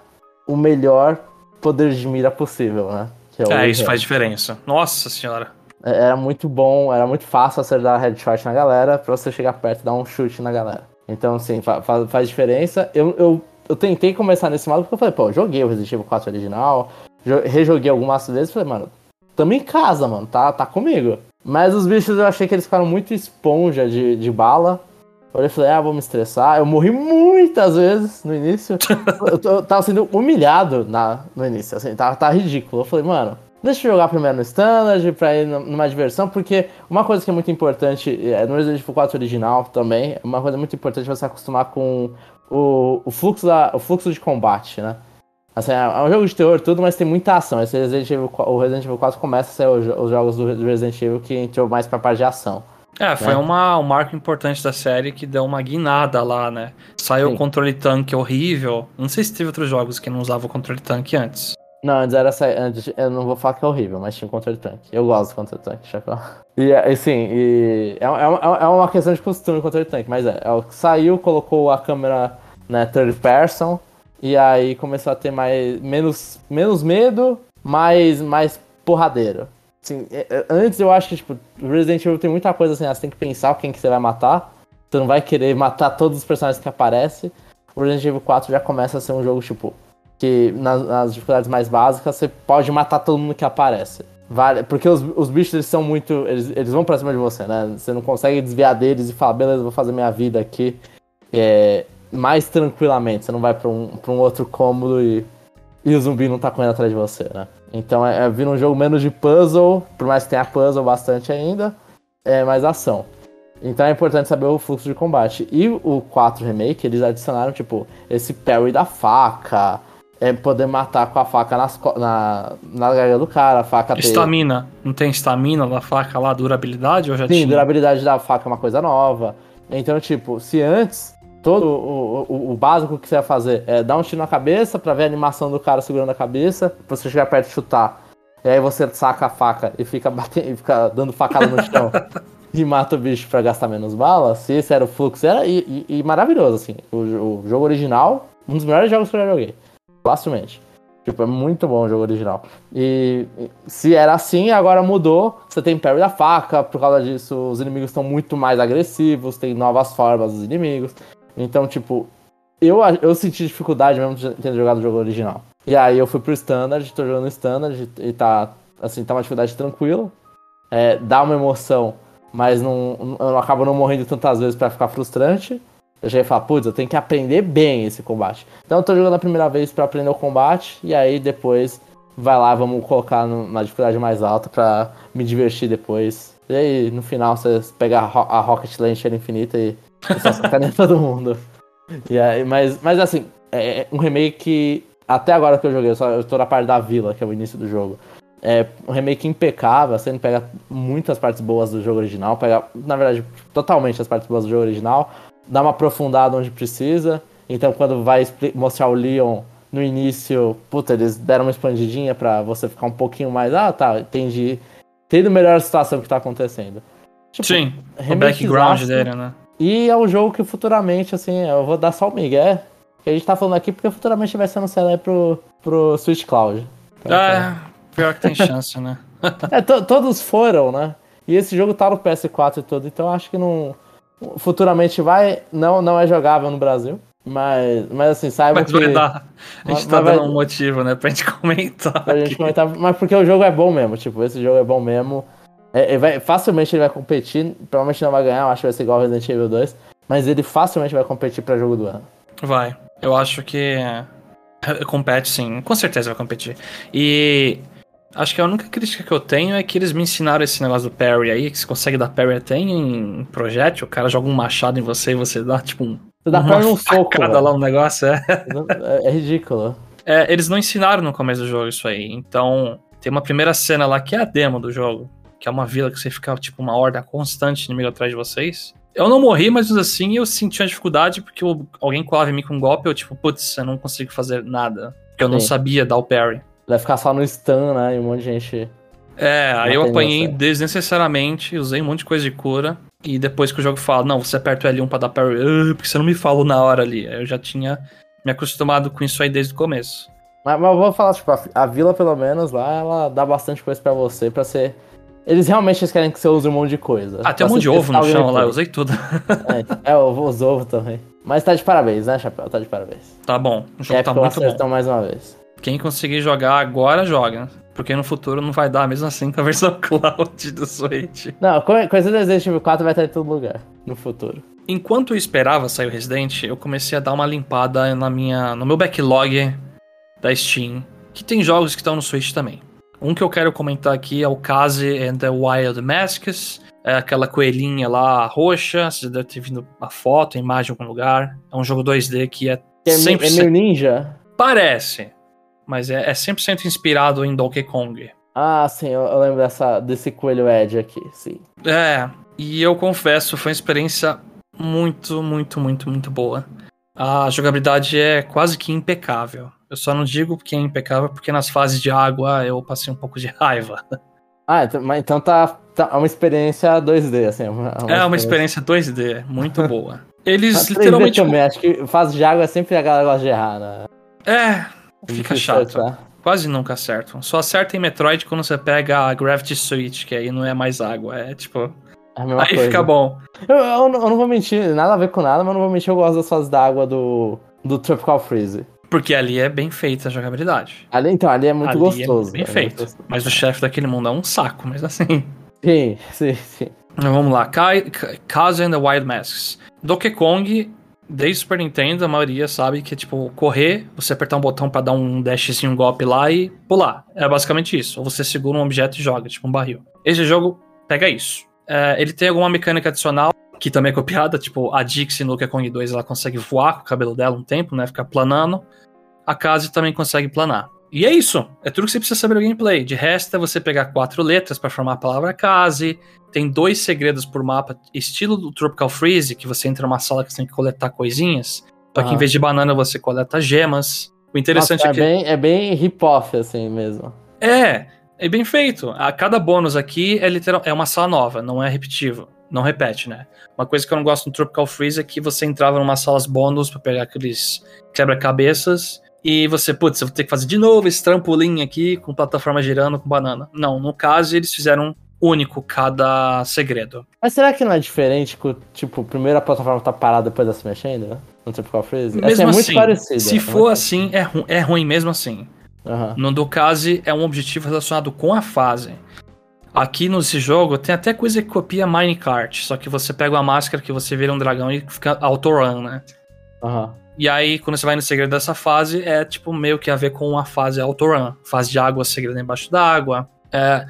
o melhor poder de mira possível, né? É, Wii isso faz diferença. Nossa senhora. É, Era muito bom, era muito fácil acertar headshot na galera pra você chegar perto e dar um chute na galera. Então, sim, fa- fa- faz diferença. Eu, eu, eu tentei começar nesse modo porque eu falei, pô, eu joguei o Resident Evil 4 original, jo- rejoguei algumas vezes falei, mano, tamo em casa, mano, tá, tá comigo. Mas os bichos eu achei que eles ficaram muito esponja de, de bala. Eu e falei, ah, vou me estressar. Eu morri muitas vezes no início. [laughs] eu, eu tava sendo humilhado na, no início, assim, tava, tava ridículo. Eu falei, mano, deixa eu jogar primeiro no Standard pra ir numa diversão, porque uma coisa que é muito importante, é, no Resident Evil 4 original também, uma coisa muito importante é você acostumar com o, o, fluxo, da, o fluxo de combate, né? Assim, é um jogo de terror tudo, mas tem muita ação. Esse Resident Evil, o Resident Evil 4 começa a ser os jogos do Resident Evil que entrou mais pra parte de ação. É, foi né? uma, um marco importante da série que deu uma guinada lá, né? Saiu o controle tanque horrível. Não sei se teve outros jogos que não usavam o controle tanque antes. Não, antes era antes, eu não vou falar que é horrível, mas tinha um controle tanque. Eu gosto do controle tanque, chapéu. E assim, e é, é, é uma questão de costume o controle tanque, mas é, é, saiu, colocou a câmera né, third person, e aí começou a ter mais menos, menos medo, mais, mais porradeiro. Assim, é, é, antes eu acho que, tipo, Resident Evil tem muita coisa assim, ah, você tem que pensar quem que você vai matar. Você não vai querer matar todos os personagens que aparecem. O Resident Evil 4 já começa a ser um jogo, tipo, que nas, nas dificuldades mais básicas você pode matar todo mundo que aparece. Vale, porque os, os bichos eles são muito. Eles, eles vão pra cima de você, né? Você não consegue desviar deles e falar, beleza, vou fazer minha vida aqui é, mais tranquilamente. Você não vai pra um, pra um outro cômodo e, e o zumbi não tá correndo atrás de você, né? Então é, é vir um jogo menos de puzzle, por mais que tenha puzzle bastante ainda, é mais ação. Então é importante saber o fluxo de combate. E o 4 Remake, eles adicionaram, tipo, esse parry da faca, é poder matar com a faca nas, na, na garganta do cara, a faca Estamina. Não tem estamina da faca lá, durabilidade? Ou já Sim, tinha? durabilidade da faca é uma coisa nova. Então, tipo, se antes todo o, o, o, básico que você ia fazer é dar um tiro na cabeça para ver a animação do cara segurando a cabeça, pra você chegar perto e chutar. E aí você saca a faca e fica, batendo, e fica dando facada no chão [laughs] e mata o bicho para gastar menos balas. Se esse era o fluxo, era e, e, e maravilhoso, assim. O, o, jogo original, um dos melhores jogos que eu já joguei. Facilmente. Tipo, é muito bom o jogo original. E se era assim, agora mudou. Você tem parry da faca, por causa disso os inimigos estão muito mais agressivos, tem novas formas dos inimigos. Então, tipo, eu, eu senti dificuldade mesmo ter jogado o jogo original. E aí eu fui pro Standard, tô jogando Standard e tá, assim, tá uma dificuldade tranquila. É, dá uma emoção, mas não, eu acabo não morrendo tantas vezes para ficar frustrante. Eu já ia falar, putz, eu tenho que aprender bem esse combate. Então eu tô jogando a primeira vez para aprender o combate, e aí depois vai lá, vamos colocar na dificuldade mais alta para me divertir depois. E aí, no final, você pega a, Rocket Launcher infinita e só sacaneia [laughs] todo mundo. E aí, mas, mas assim, é, é um remake até agora que eu joguei, eu, só, eu tô na parte da vila, que é o início do jogo. É um remake impecável, você pega muitas partes boas do jogo original, pega, na verdade, totalmente as partes boas do jogo original, dá uma aprofundada onde precisa. Então, quando vai mostrar o Leon no início, puta, eles deram uma expandidinha pra você ficar um pouquinho mais, ah, tá, entendi. Entendo melhor a situação que tá acontecendo. Tipo, Sim, o background dele, né? E é um jogo que futuramente, assim, eu vou dar só o Miguel. Que a gente tá falando aqui porque futuramente vai ser anunciado aí pro, pro Switch Cloud. Então, ah, é, pior que tem chance, né? [laughs] é, to, todos foram, né? E esse jogo tá no PS4 e tudo, então acho que não. Futuramente vai. Não, não é jogável no Brasil. Mas, mas assim, saiba mas que. Vai dar. A gente mas, tá dando vai... um motivo, né? Pra gente [laughs] comentar. Pra gente comentar. Mas porque o jogo é bom mesmo. Tipo, esse jogo é bom mesmo. É, vai, facilmente ele vai competir, provavelmente não vai ganhar, eu acho que vai ser igual Resident Evil 2, mas ele facilmente vai competir para jogo do ano. Vai. Eu acho que é, compete sim, com certeza vai competir. E acho que a única crítica que eu tenho é que eles me ensinaram esse negócio do parry aí, que você consegue dar parry até em projétil, o cara joga um machado em você e você dá tipo um você dá uma um soco, lá um negócio, é. é. É ridículo. É, eles não ensinaram no começo do jogo isso aí. Então, tem uma primeira cena lá que é a demo do jogo que é uma vila que você fica, tipo, uma horda constante inimigo atrás de vocês. Eu não morri, mas assim eu senti uma dificuldade porque alguém colava em mim com um golpe eu, tipo, putz, eu não consigo fazer nada. Porque eu Sim. não sabia dar o parry. Vai ficar só no stun, né? E um monte de gente. É, aí eu apanhei você. desnecessariamente, usei um monte de coisa de cura. E depois que o jogo fala, não, você aperta o L1 pra dar parry, uh, porque você não me falou na hora ali. Eu já tinha me acostumado com isso aí desde o começo. Mas, mas eu vou falar, tipo, a, a vila, pelo menos, lá, ela dá bastante coisa para você, para ser eles realmente querem que você use um monte de coisa. Ah, tem um monte de ovo no chão lá, eu usei tudo. É, é eu os ovos também. Mas tá de parabéns, né, Chapéu? Tá de parabéns. Tá bom, o jogo é tá muito bom. mais uma vez. Quem conseguir jogar agora, joga. Porque no futuro não vai dar mesmo assim com a versão [laughs] cloud do Switch. Não, coisa do Resident Evil 4 vai estar em todo lugar no futuro. Enquanto eu esperava sair o Resident, eu comecei a dar uma limpada na minha, no meu backlog da Steam, que tem jogos que estão no Switch também. Um que eu quero comentar aqui é o Kaze and the Wild Masks. É aquela coelhinha lá roxa, você deve ter vindo a foto, a imagem em algum lugar. É um jogo 2D que é Que é, 100%... é meio ninja? Parece, mas é, é 100% inspirado em Donkey Kong. Ah, sim, eu, eu lembro dessa, desse coelho Ed aqui, sim. É, e eu confesso, foi uma experiência muito, muito, muito, muito boa. A jogabilidade é quase que impecável. Eu só não digo que é impecável porque nas fases de água eu passei um pouco de raiva. Ah, então, mas então tá, tá uma experiência 2D, assim. Uma, é uma experiência 2D, muito [laughs] boa. Eles Mas 3D literalmente. também, acho que fase de água é sempre a galera gosta de errar, né? É, fica chato. acertar. Quase nunca acertam. Só acerta em Metroid quando você pega a Gravity Switch, que aí não é mais água. É tipo. É Aí coisa. fica bom. Eu, eu não- eu não vou mentir, nada a ver com nada, mas eu não vou mentir, eu gosto das fases d'água do, do Tropical Freeze. Porque ali é bem feita a jogabilidade. Ali, então, ali é muito ali gostoso. É bem é feito. gostoso. Mas o chefe daquele mundo é um saco, mas assim. Sim, sim, sim. Vamos lá. Kai- Ka- Kaze and the Wild Masks. Donkey Kong, desde Super Nintendo, a maioria sabe que é tipo correr, você apertar um botão pra dar um dashzinho, um golpe lá e pular. É basicamente isso. Ou você segura um objeto e joga, tipo um barril. Esse jogo pega isso. É, ele tem alguma mecânica adicional que também é copiada, tipo a Dixie no Kong 2 ela consegue voar com o cabelo dela um tempo, né? Ficar planando. A Kaze também consegue planar. E é isso. É tudo que você precisa saber do gameplay. De resto, é você pegar quatro letras pra formar a palavra Kaze. Tem dois segredos por mapa, estilo do Tropical Freeze, que você entra numa sala que você tem que coletar coisinhas. Só que em vez de banana, você coleta gemas. O interessante Nossa, é é, que. bem, é bem hip-hop, assim mesmo. É, é bem feito. A cada bônus aqui é literal, é uma sala nova, não é repetitivo. Não repete, né? Uma coisa que eu não gosto no Tropical Freeze é que você entrava numa salas bônus pra pegar aqueles quebra-cabeças e você, putz, eu vou ter que fazer de novo esse trampolim aqui com plataforma girando com banana. Não, no caso eles fizeram único cada segredo. Mas será que não é diferente que, tipo, primeiro a plataforma tá parada depois ela se mexendo? né? No Tropical Freeze? Mesmo é muito assim, parecido. se é for assim, é, ru é ruim mesmo assim. Aham. No Dukaze é um objetivo relacionado com a fase. Aqui nesse jogo tem até coisa que copia Minecart, só que você pega uma máscara que você vira um dragão e fica autorun, né? Aham. E aí, quando você vai no segredo dessa fase, é tipo meio que a ver com a fase autorun. Fase de água, segredo embaixo d'água. É,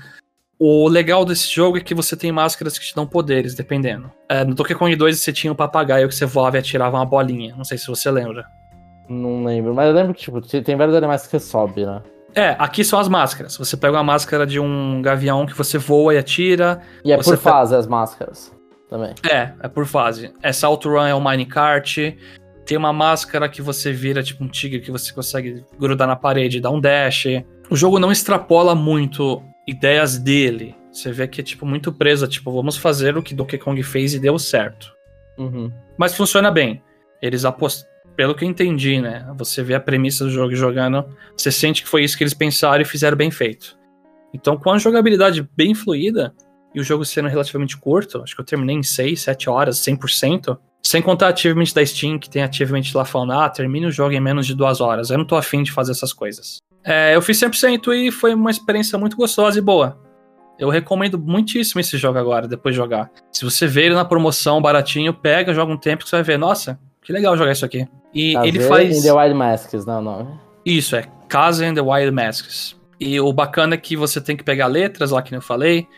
o legal desse jogo é que você tem máscaras que te dão poderes, dependendo. É, no Donkey Kong 2 você tinha um papagaio que você voava e atirava uma bolinha. Não sei se você lembra. Não lembro. Mas eu lembro que, tipo, tem vários animais que você sobe, né? É, aqui são as máscaras. Você pega uma máscara de um gavião que você voa e atira. E é por tá- fase as máscaras. Também. É, é por fase. Essa outrun é o minecart. Tem uma máscara que você vira tipo um tigre que você consegue grudar na parede e dar um dash. O jogo não extrapola muito ideias dele. Você vê que é tipo muito presa, tipo, vamos fazer o que Donkey Kong fez e deu certo. Uhum. Mas funciona bem. Eles apostaram. Pelo que eu entendi, né? Você vê a premissa do jogo jogando, você sente que foi isso que eles pensaram e fizeram bem feito. Então, com a jogabilidade bem fluida e o jogo sendo relativamente curto, acho que eu terminei em 6, 7 horas, 100%, sem contar achievement da Steam, que tem achievement lá falando, ah, termine o jogo em menos de 2 horas. Eu não tô afim de fazer essas coisas. É, eu fiz 100% e foi uma experiência muito gostosa e boa. Eu recomendo muitíssimo esse jogo agora, depois de jogar. Se você vê ele na promoção baratinho, pega, joga um tempo que você vai ver, nossa, que legal jogar isso aqui. E ele faz. In The Wild Masks, não, não. Isso, é Casa and the Wild Masks. E o bacana é que você tem que pegar letras lá, que eu falei.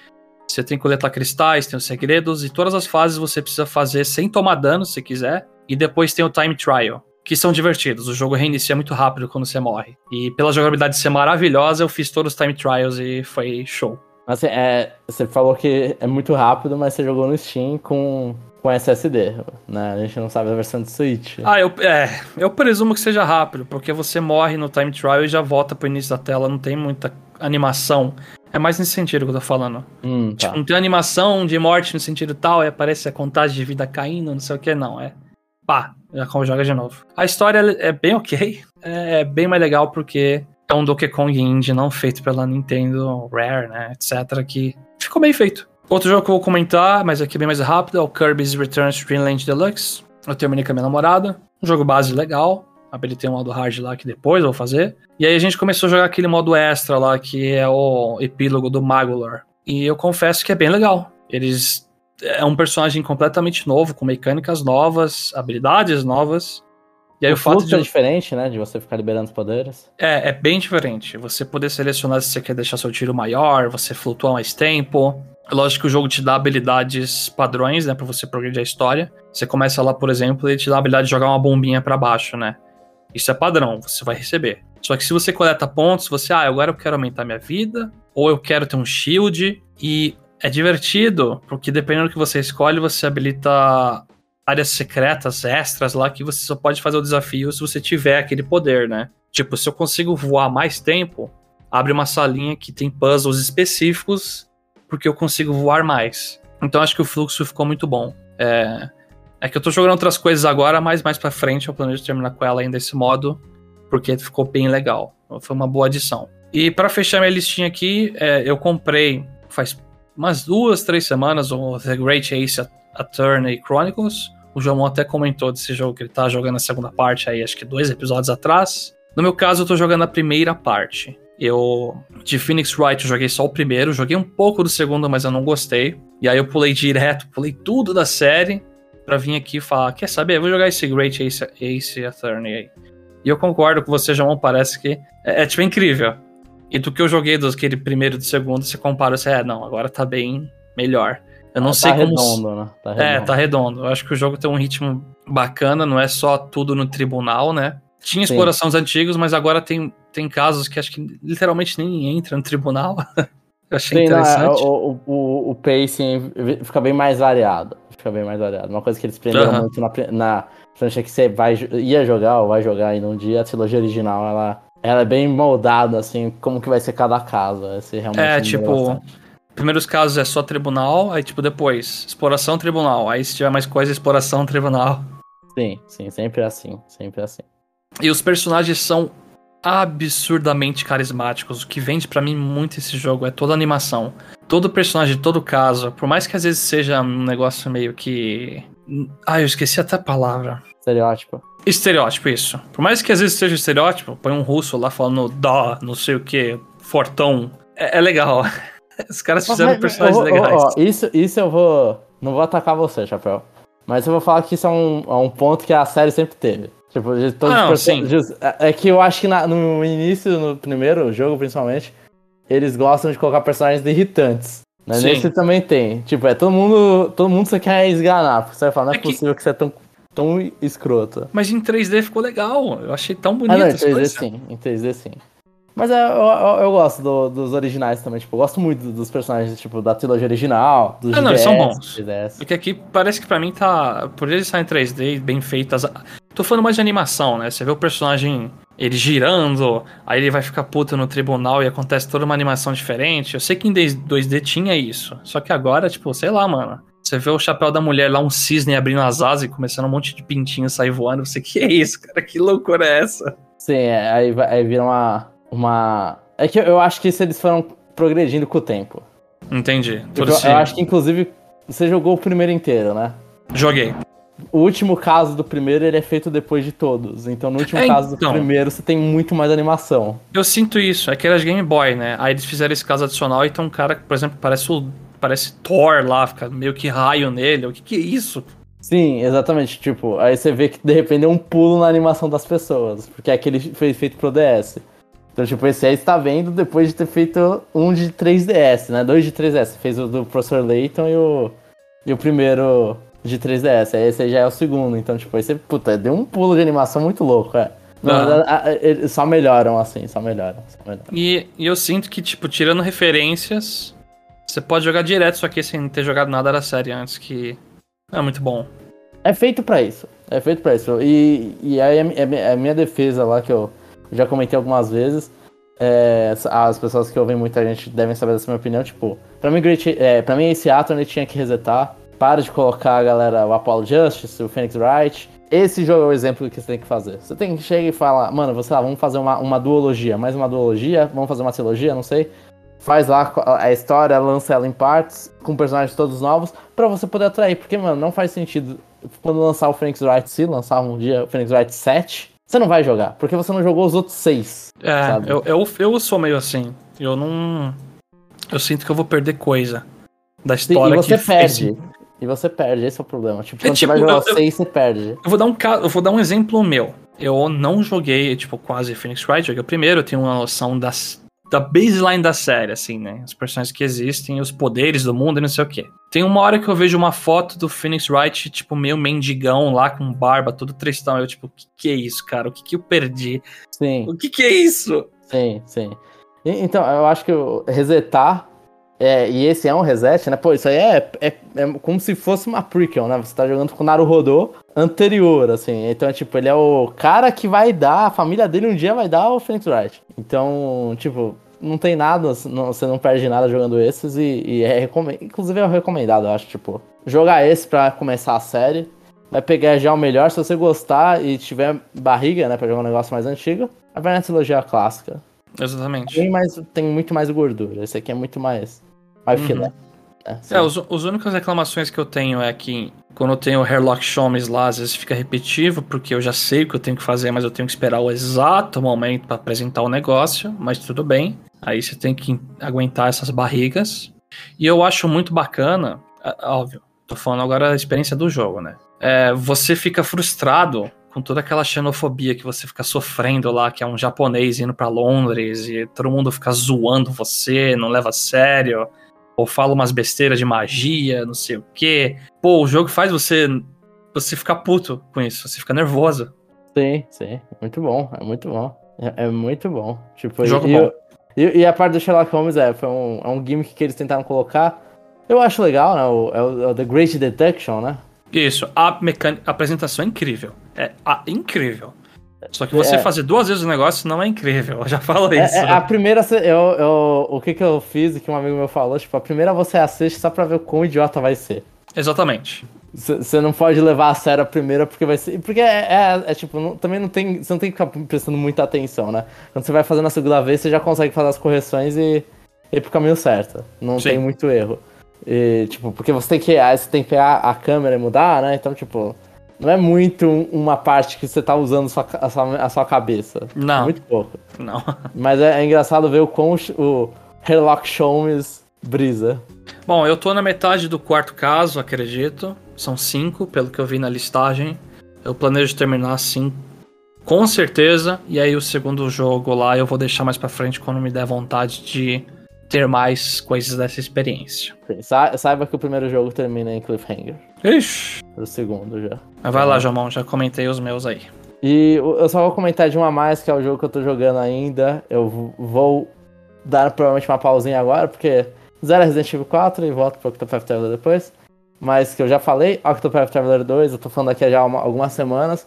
Você tem que coletar cristais, tem os segredos, e todas as fases você precisa fazer sem tomar dano, se quiser. E depois tem o Time Trial, que são divertidos. O jogo reinicia muito rápido quando você morre. E pela jogabilidade ser maravilhosa, eu fiz todos os Time Trials e foi show. Mas assim, é, você falou que é muito rápido, mas você jogou no Steam com, com SSD, né? A gente não sabe a versão de Switch. Ah, eu, é, eu presumo que seja rápido, porque você morre no time trial e já volta pro início da tela, não tem muita animação. É mais nesse sentido que eu tô falando. Hum, tá. Tipo, não tem animação de morte no sentido tal, é, parece a contagem de vida caindo, não sei o que, não. É pá, já joga de novo. A história é bem ok, é bem mais legal porque é um Donkey Kong Indie não feito pela Nintendo, Rare, né, etc, que ficou bem feito. Outro jogo que eu vou comentar, mas aqui bem mais rápido, é o Kirby's Return to Dreamland Deluxe. Eu terminei com a minha namorada. Um jogo base legal. Habilitei um modo hard lá que depois eu vou fazer. E aí a gente começou a jogar aquele modo extra lá, que é o epílogo do Magolor. E eu confesso que é bem legal. Eles. É um personagem completamente novo, com mecânicas novas, habilidades novas. E aí o, o fato fluxo de é diferente, né? De você ficar liberando os poderes. É, é bem diferente. Você poder selecionar se você quer deixar seu tiro maior, você flutuar mais tempo. Lógico que o jogo te dá habilidades padrões, né, para você progredir a história. Você começa lá, por exemplo, e te dá a habilidade de jogar uma bombinha para baixo, né? Isso é padrão, você vai receber. Só que se você coleta pontos, você, ah, agora eu quero aumentar minha vida, ou eu quero ter um shield, e é divertido, porque dependendo do que você escolhe, você habilita áreas secretas, extras lá, que você só pode fazer o desafio se você tiver aquele poder, né? Tipo, se eu consigo voar mais tempo, abre uma salinha que tem puzzles específicos porque eu consigo voar mais. Então acho que o fluxo ficou muito bom. É, é que eu tô jogando outras coisas agora, mas mais pra frente eu planejo terminar com ela ainda esse modo, porque ficou bem legal. Foi uma boa adição. E para fechar minha listinha aqui, é, eu comprei faz umas duas, três semanas o The Great Ace Attorney Chronicles. O João até comentou desse jogo que ele tá jogando a segunda parte aí, acho que dois episódios atrás. No meu caso, eu tô jogando a primeira parte. Eu, de Phoenix Wright, eu joguei só o primeiro, joguei um pouco do segundo, mas eu não gostei. E aí eu pulei direto, pulei tudo da série pra vir aqui falar: quer saber? Eu vou jogar esse Great Ace, Ace Attorney aí. E eu concordo com você, João, parece que é, é tipo incrível. E do que eu joguei dos aquele primeiro e do segundo, você compara, você, é, não, agora tá bem melhor. Eu não Ah, sei tá como. redondo, né? Tá É, redondo. tá redondo. Eu acho que o jogo tem um ritmo bacana, não é só tudo no tribunal, né? Tinha Sim. dos antigos, mas agora tem, tem casos que acho que literalmente nem entra no tribunal. [laughs] Eu achei Sim, não, é, interessante. o, o, o, o pacing fica bem mais variado. Fica bem mais variado. Uma coisa que eles prenderam Aham. muito na, na franquia que você vai, ia jogar ou vai jogar aí num dia, a trilogia original, ela, ela é bem moldada, assim, como que vai ser cada caso. Esse realmente É, tipo, bastante. primeiros casos é só tribunal, aí tipo depois, exploração tribunal. Aí se tiver mais coisa, exploração [laughs] tribunal. Sim, sim, sempre assim, sempre assim. E os personagens são absurdamente carismáticos. O que vende pra mim muito esse jogo é toda a animação. Todo personagem, todo caso, por mais que às vezes seja um negócio meio que. Ah, eu esqueci até a palavra. Estereótipo. Estereótipo, isso. Por mais que às vezes seja estereótipo, põe um russo lá falando dó, não sei o que, fortão. É, é legal. [laughs] Os caras fizeram Mas- personagens legais. isso, isso eu vou. Não vou atacar você, Chapéu. Mas eu vou falar que isso é um, é um ponto que a série sempre teve. Tipo, todos Ah, não, os personagens. É é que eu acho que na- no início, no primeiro jogo, principalmente, eles gostam de colocar personagens irritantes. Né? Sim. Nesse também tem. Tipo, é todo mundo. Todo mundo você quer esganar. Porque você vai falar, não é, É que- possível que você é tão, tão escroto. Mas em 3D ficou legal. Eu achei tão bonito Ah, não, em as 3D coisas. sim, em 3D sim. Mas é, eu, eu, eu gosto do- dos originais também, tipo, eu gosto muito dos personagens, tipo, da trilogia original, dos Ah, não, eles são bons. GDS. Porque aqui parece que pra mim tá. Por eles estarem em 3D, bem feitas. Tô falando mais de animação, né? Você vê o personagem ele girando, aí ele vai ficar puto no tribunal e acontece toda uma animação diferente. Eu sei que em 2D tinha isso. Só que agora, tipo, sei lá, mano. Você vê o chapéu da mulher lá, um cisne abrindo as asas e começando um monte de pintinho sair voando. Você, que é isso, cara? Que loucura é essa? Sim, é, aí, vai- aí vira uma, uma... É que eu, acho que isso eles foram progredindo com o tempo. Entendi. Eu, eu acho que, inclusive, você jogou o primeiro inteiro, né? Joguei. O último caso do primeiro, ele é feito depois de todos. Então, no último É, caso do então. primeiro, você tem muito mais animação. Eu sinto isso, é que era de Game Boy, né? Aí eles fizeram esse caso adicional e tem um cara que, por exemplo, parece o. Parece Thor lá, fica meio que raio nele. O que, que é isso? Sim, exatamente. Tipo, aí você vê que de repente deu um pulo na animação das pessoas. Porque é aquele foi feito pro DS. Então, tipo, esse aí você tá vendo depois de ter feito um de 3DS, né? Dois de 3DS. Você fez o do Professor Layton e o, e o primeiro de 3DS. Aí esse já é o segundo. Então, tipo, aí você, puta, deu um pulo de animação muito louco, é. Não, só melhoram, assim, só melhoram. Só melhoram. E, e eu sinto que, tipo, tirando referências, você pode jogar direto isso aqui sem ter jogado nada da série antes, que é muito bom. É feito pra isso. É feito pra isso. E, e aí a, mi- a mi- a minha defesa lá, que eu já comentei algumas vezes, é, as- as pessoas que ouvem muita gente devem saber dessa minha opinião, tipo, pra mim, Great, é, pra mim esse ato ele tinha que resetar. Para de colocar a galera, o Apollo Justice, o Phoenix Wright. Esse jogo é o exemplo que você tem que fazer. Você tem que chegar e falar, mano, você lá, vamos fazer uma, uma duologia, mais uma duologia, vamos fazer uma trilogia, não sei. Faz lá a história, lança ela em partes, com personagens todos novos, pra você poder atrair. Porque, mano, não faz sentido quando lançar o Phoenix Wright, se lançar um dia o Phoenix Wright 7, você não vai jogar, porque você não jogou os outros seis. É, Sabe? eu, eu, eu sou meio assim. Eu não. Eu sinto que eu vou perder coisa da história e você que fez. E você perde, esse é o problema. Tipo, É quando tipo, você vai jogar eu- os eu- seis, você perde. Eu vou dar um eu vou dar um exemplo meu. eu não joguei, tipo, quase Phoenix Wright, joguei o primeiro, eu tenho uma noção das, da baseline da série, assim, né? Os personagens que existem, os poderes do mundo e não sei o quê. Tem uma hora que eu vejo uma foto do Phoenix Wright, tipo, meio mendigão lá, com barba, todo tristão. Eu, tipo, o que, que é isso, cara? O que, que eu perdi? Sim. O que, que é isso? Sim, sim. Então, eu acho que resetar é, e esse é um reset, né? Pô, isso aí é, é, é, como se fosse uma prequel, né? Você tá jogando com o Naruhodô anterior, assim. Então, tipo, ele é o cara que vai dar, a família dele um dia vai dar o Phoenix Wright. Então, tipo, não tem nada, não, você não perde nada jogando esses e, e é recomendado. Inclusive é recomendado, eu acho, tipo, jogar esse pra começar a série. Vai pegar já o melhor, se você gostar e tiver barriga, né, pra jogar um negócio mais antigo, vai na trilogia clássica. Exatamente. Tem, mais, tem muito mais gordura. Esse aqui é muito mais mais uhum. filé. É, é os, os únicas reclamações que eu tenho é que quando eu tenho o Hairlock Shomes lá, às vezes fica repetitivo, porque eu já sei o que eu tenho que fazer, mas eu tenho que esperar o exato momento para apresentar o negócio, mas tudo bem. Aí você tem que aguentar essas barrigas. E eu acho muito bacana, é, óbvio, tô falando agora da experiência do jogo, né? É, você fica frustrado com toda aquela xenofobia que você fica sofrendo lá, que é um japonês indo para Londres e todo mundo fica zoando você, não leva a sério ou fala umas besteiras de magia, não sei o quê. Pô, o jogo faz você você ficar puto com isso, você fica nervoso. Sim, sim. Muito bom, é muito bom. É, é muito bom. Tipo, jogo e, bom. E, e, a parte do Sherlock Holmes é, foi um, é um gimmick que eles tentaram colocar. Eu acho legal, né? O, é, o, é o The Great Detection, né? Isso, a, mecânica, a apresentação é incrível. É a, incrível. Só que você é. fazer duas vezes o negócio não é incrível, eu já falo é, isso. É, a primeira, eu, eu, o que, que eu fiz e que um amigo meu falou, tipo, a primeira você assiste só pra ver o quão idiota vai ser. Exatamente. Você não pode levar a sério a primeira porque vai ser. Porque é, é, é tipo, não, também não tem. Você não tem que ficar prestando muita atenção, né? Quando você vai fazendo a segunda vez, você já consegue fazer as correções e ir pro caminho certo. Não Sim. tem muito erro. E, tipo, porque você tem que. Aí você tem que pegar a câmera e mudar, né? Então, tipo, não é muito uma parte que você tá usando sua, a, sua, a sua cabeça. Não. É muito pouco. Não. [laughs] Mas é, é engraçado ver o quão o Herlock Sholmes brisa. Bom, eu tô na metade do quarto caso, acredito. São cinco, pelo que eu vi na listagem. Eu planejo terminar assim, com certeza. E aí o segundo jogo lá eu vou deixar mais pra frente quando me der vontade de ter mais coisas dessa experiência. Sa saiba que o primeiro jogo termina em cliffhanger. Ixi. O segundo já. Mas vai lá, Jomão, já comentei os meus aí. E eu só vou comentar de uma mais, que é o jogo que eu tô jogando ainda. Eu vou dar provavelmente uma pausinha agora, porque zero Resident Evil 4 e volto pro Octopath Traveler depois. Mas que eu já falei, Octopath Traveler 2, eu tô falando aqui já uma, algumas semanas.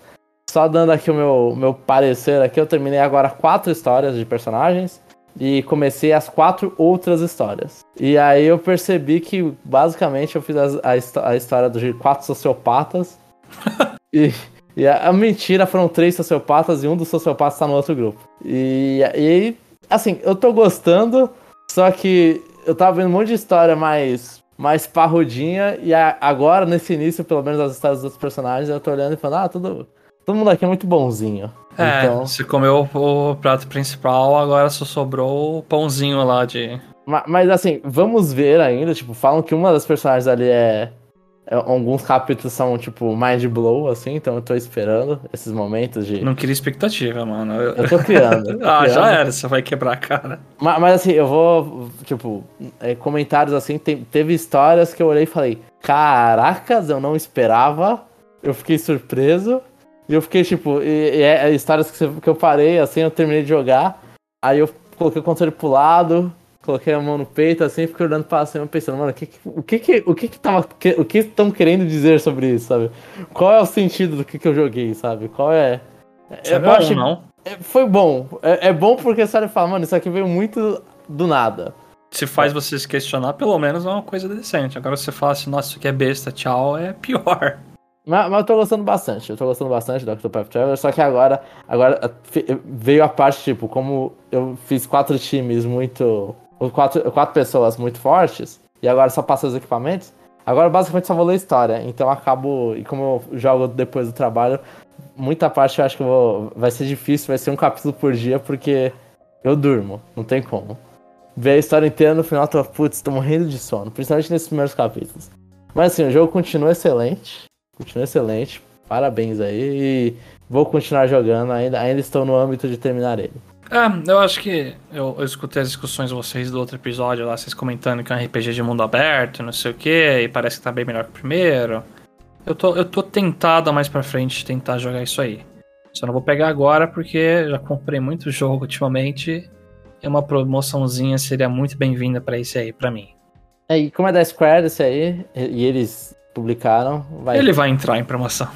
Só dando aqui o meu, meu parecer aqui, eu terminei agora quatro histórias de personagens e comecei as quatro outras histórias. E aí eu percebi que basicamente eu fiz a, a, a história dos quatro sociopatas. [laughs] e, e a, a, mentira foram três sociopatas e um dos sociopatas tá no outro grupo. E, aí, assim, eu tô gostando, só que eu tava vendo um monte de história mais mais parrudinha, e a, agora, nesse início, pelo menos as histórias dos outros personagens, eu tô olhando e falando, ah, tudo, todo mundo aqui é muito bonzinho. É, então... você comeu o prato principal, agora só sobrou o pãozinho lá de. Mas, mas, assim, vamos ver ainda, tipo, falam que uma das personagens ali é. é alguns capítulos são, tipo, mind blow, assim, então eu tô esperando esses momentos de. Não queria expectativa, mano. Eu, [laughs] eu tô criando. Tô ah, criando. já era, você vai quebrar a cara. Mas, mas assim, eu vou, tipo, é, comentários assim, tem, teve histórias que eu olhei e falei, caracas, eu não esperava, eu fiquei surpreso. E eu fiquei, tipo, e, e é, é histórias que, que eu parei, assim, eu terminei de jogar. Aí eu coloquei o controle pro lado, coloquei a mão no peito, assim, fiquei olhando pra cima, pensando, mano, o que o que que, o que que tava, o que estão querendo dizer sobre isso, sabe? Qual é o sentido do que que eu joguei, sabe? Qual é... É bom, achei, não? É, foi bom. É, é bom porque a série fala, mano, isso aqui veio muito do nada. Se faz é. você se questionar, pelo menos é uma coisa decente. Agora você fala assim, nossa, isso aqui é besta, tchau, é pior. Mas, mas, eu tô gostando bastante, eu tô gostando bastante do Octopath Traveler, só que agora, agora veio a parte, tipo, como eu fiz quatro times muito. Quatro, quatro pessoas muito fortes, e agora só passa os equipamentos, agora basicamente só vou ler história. Então eu acabo. E como eu jogo depois do trabalho, muita parte eu acho que eu vou, vai ser difícil, vai ser um capítulo por dia, porque eu durmo, não tem como. Ver a história inteira no final, tô, putz, tô morrendo de sono, principalmente nesses primeiros capítulos. Mas assim, o jogo continua excelente continua excelente. Parabéns aí. Vou continuar jogando, ainda, ainda estou no âmbito de terminar ele. É, eu acho que eu, eu, escutei as discussões de vocês do outro episódio lá, vocês comentando que é um RPG de mundo aberto, não sei o que, e parece que tá bem melhor que o primeiro. Eu tô, eu tô tentado mais pra frente tentar jogar isso aí. Só não vou pegar agora porque já comprei muito jogo ultimamente e uma promoçãozinha seria muito bem-vinda para esse aí, para mim. É, e como é da Square esse aí, e eles publicaram, vai... Ele vai entrar em promoção.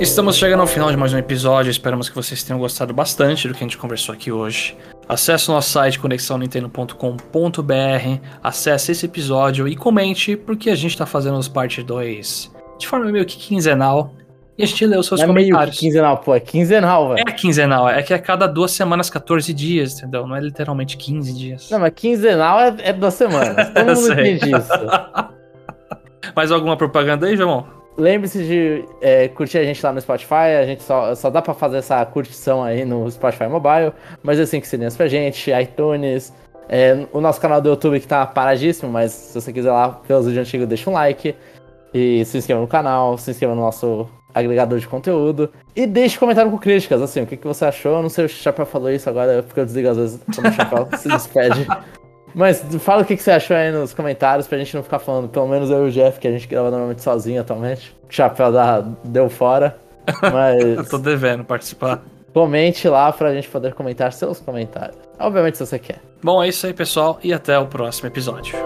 Estamos chegando ao final de mais um episódio. Esperamos que vocês tenham gostado bastante do que a gente conversou aqui hoje. Acesse o nosso site conexãonintendo.com.br, acesse esse episódio e comente, porque a gente está fazendo os parte 2 de forma meio que quinzenal. E a gente lê os seus é comentários. Meio quinzenal, pô, é quinzenal, velho. É quinzenal, é que é cada duas semanas, 14 dias, entendeu? Não é literalmente 15 dias. Não, mas quinzenal é, é duas semanas. [laughs] Todo mundo entende isso. [laughs] Mais alguma propaganda aí, João? Lembre-se de é, curtir a gente lá no Spotify. A gente só, só dá pra fazer essa curtição aí no Spotify Mobile. Mas assim que se pra gente, iTunes. É, o nosso canal do YouTube que tá paradíssimo, mas se você quiser lá ver os vídeos antigos, deixa um like. E se inscreva no canal, se inscreva no nosso agregador de conteúdo. E deixe comentário com críticas, assim, o que, que você achou. Não sei se o Chapéu falou isso agora, porque eu desligo às vezes quando o Chapéu se despede. [laughs] Mas fala o que, você achou aí nos comentários pra gente não ficar falando, pelo menos eu e o Jeff, que a gente grava normalmente sozinho atualmente. O chapéu da, deu fora. [laughs] Mas. eu tô devendo participar. Comente lá pra gente poder comentar seus comentários. Obviamente, se você quer. Bom, é isso aí, pessoal, e até o próximo episódio.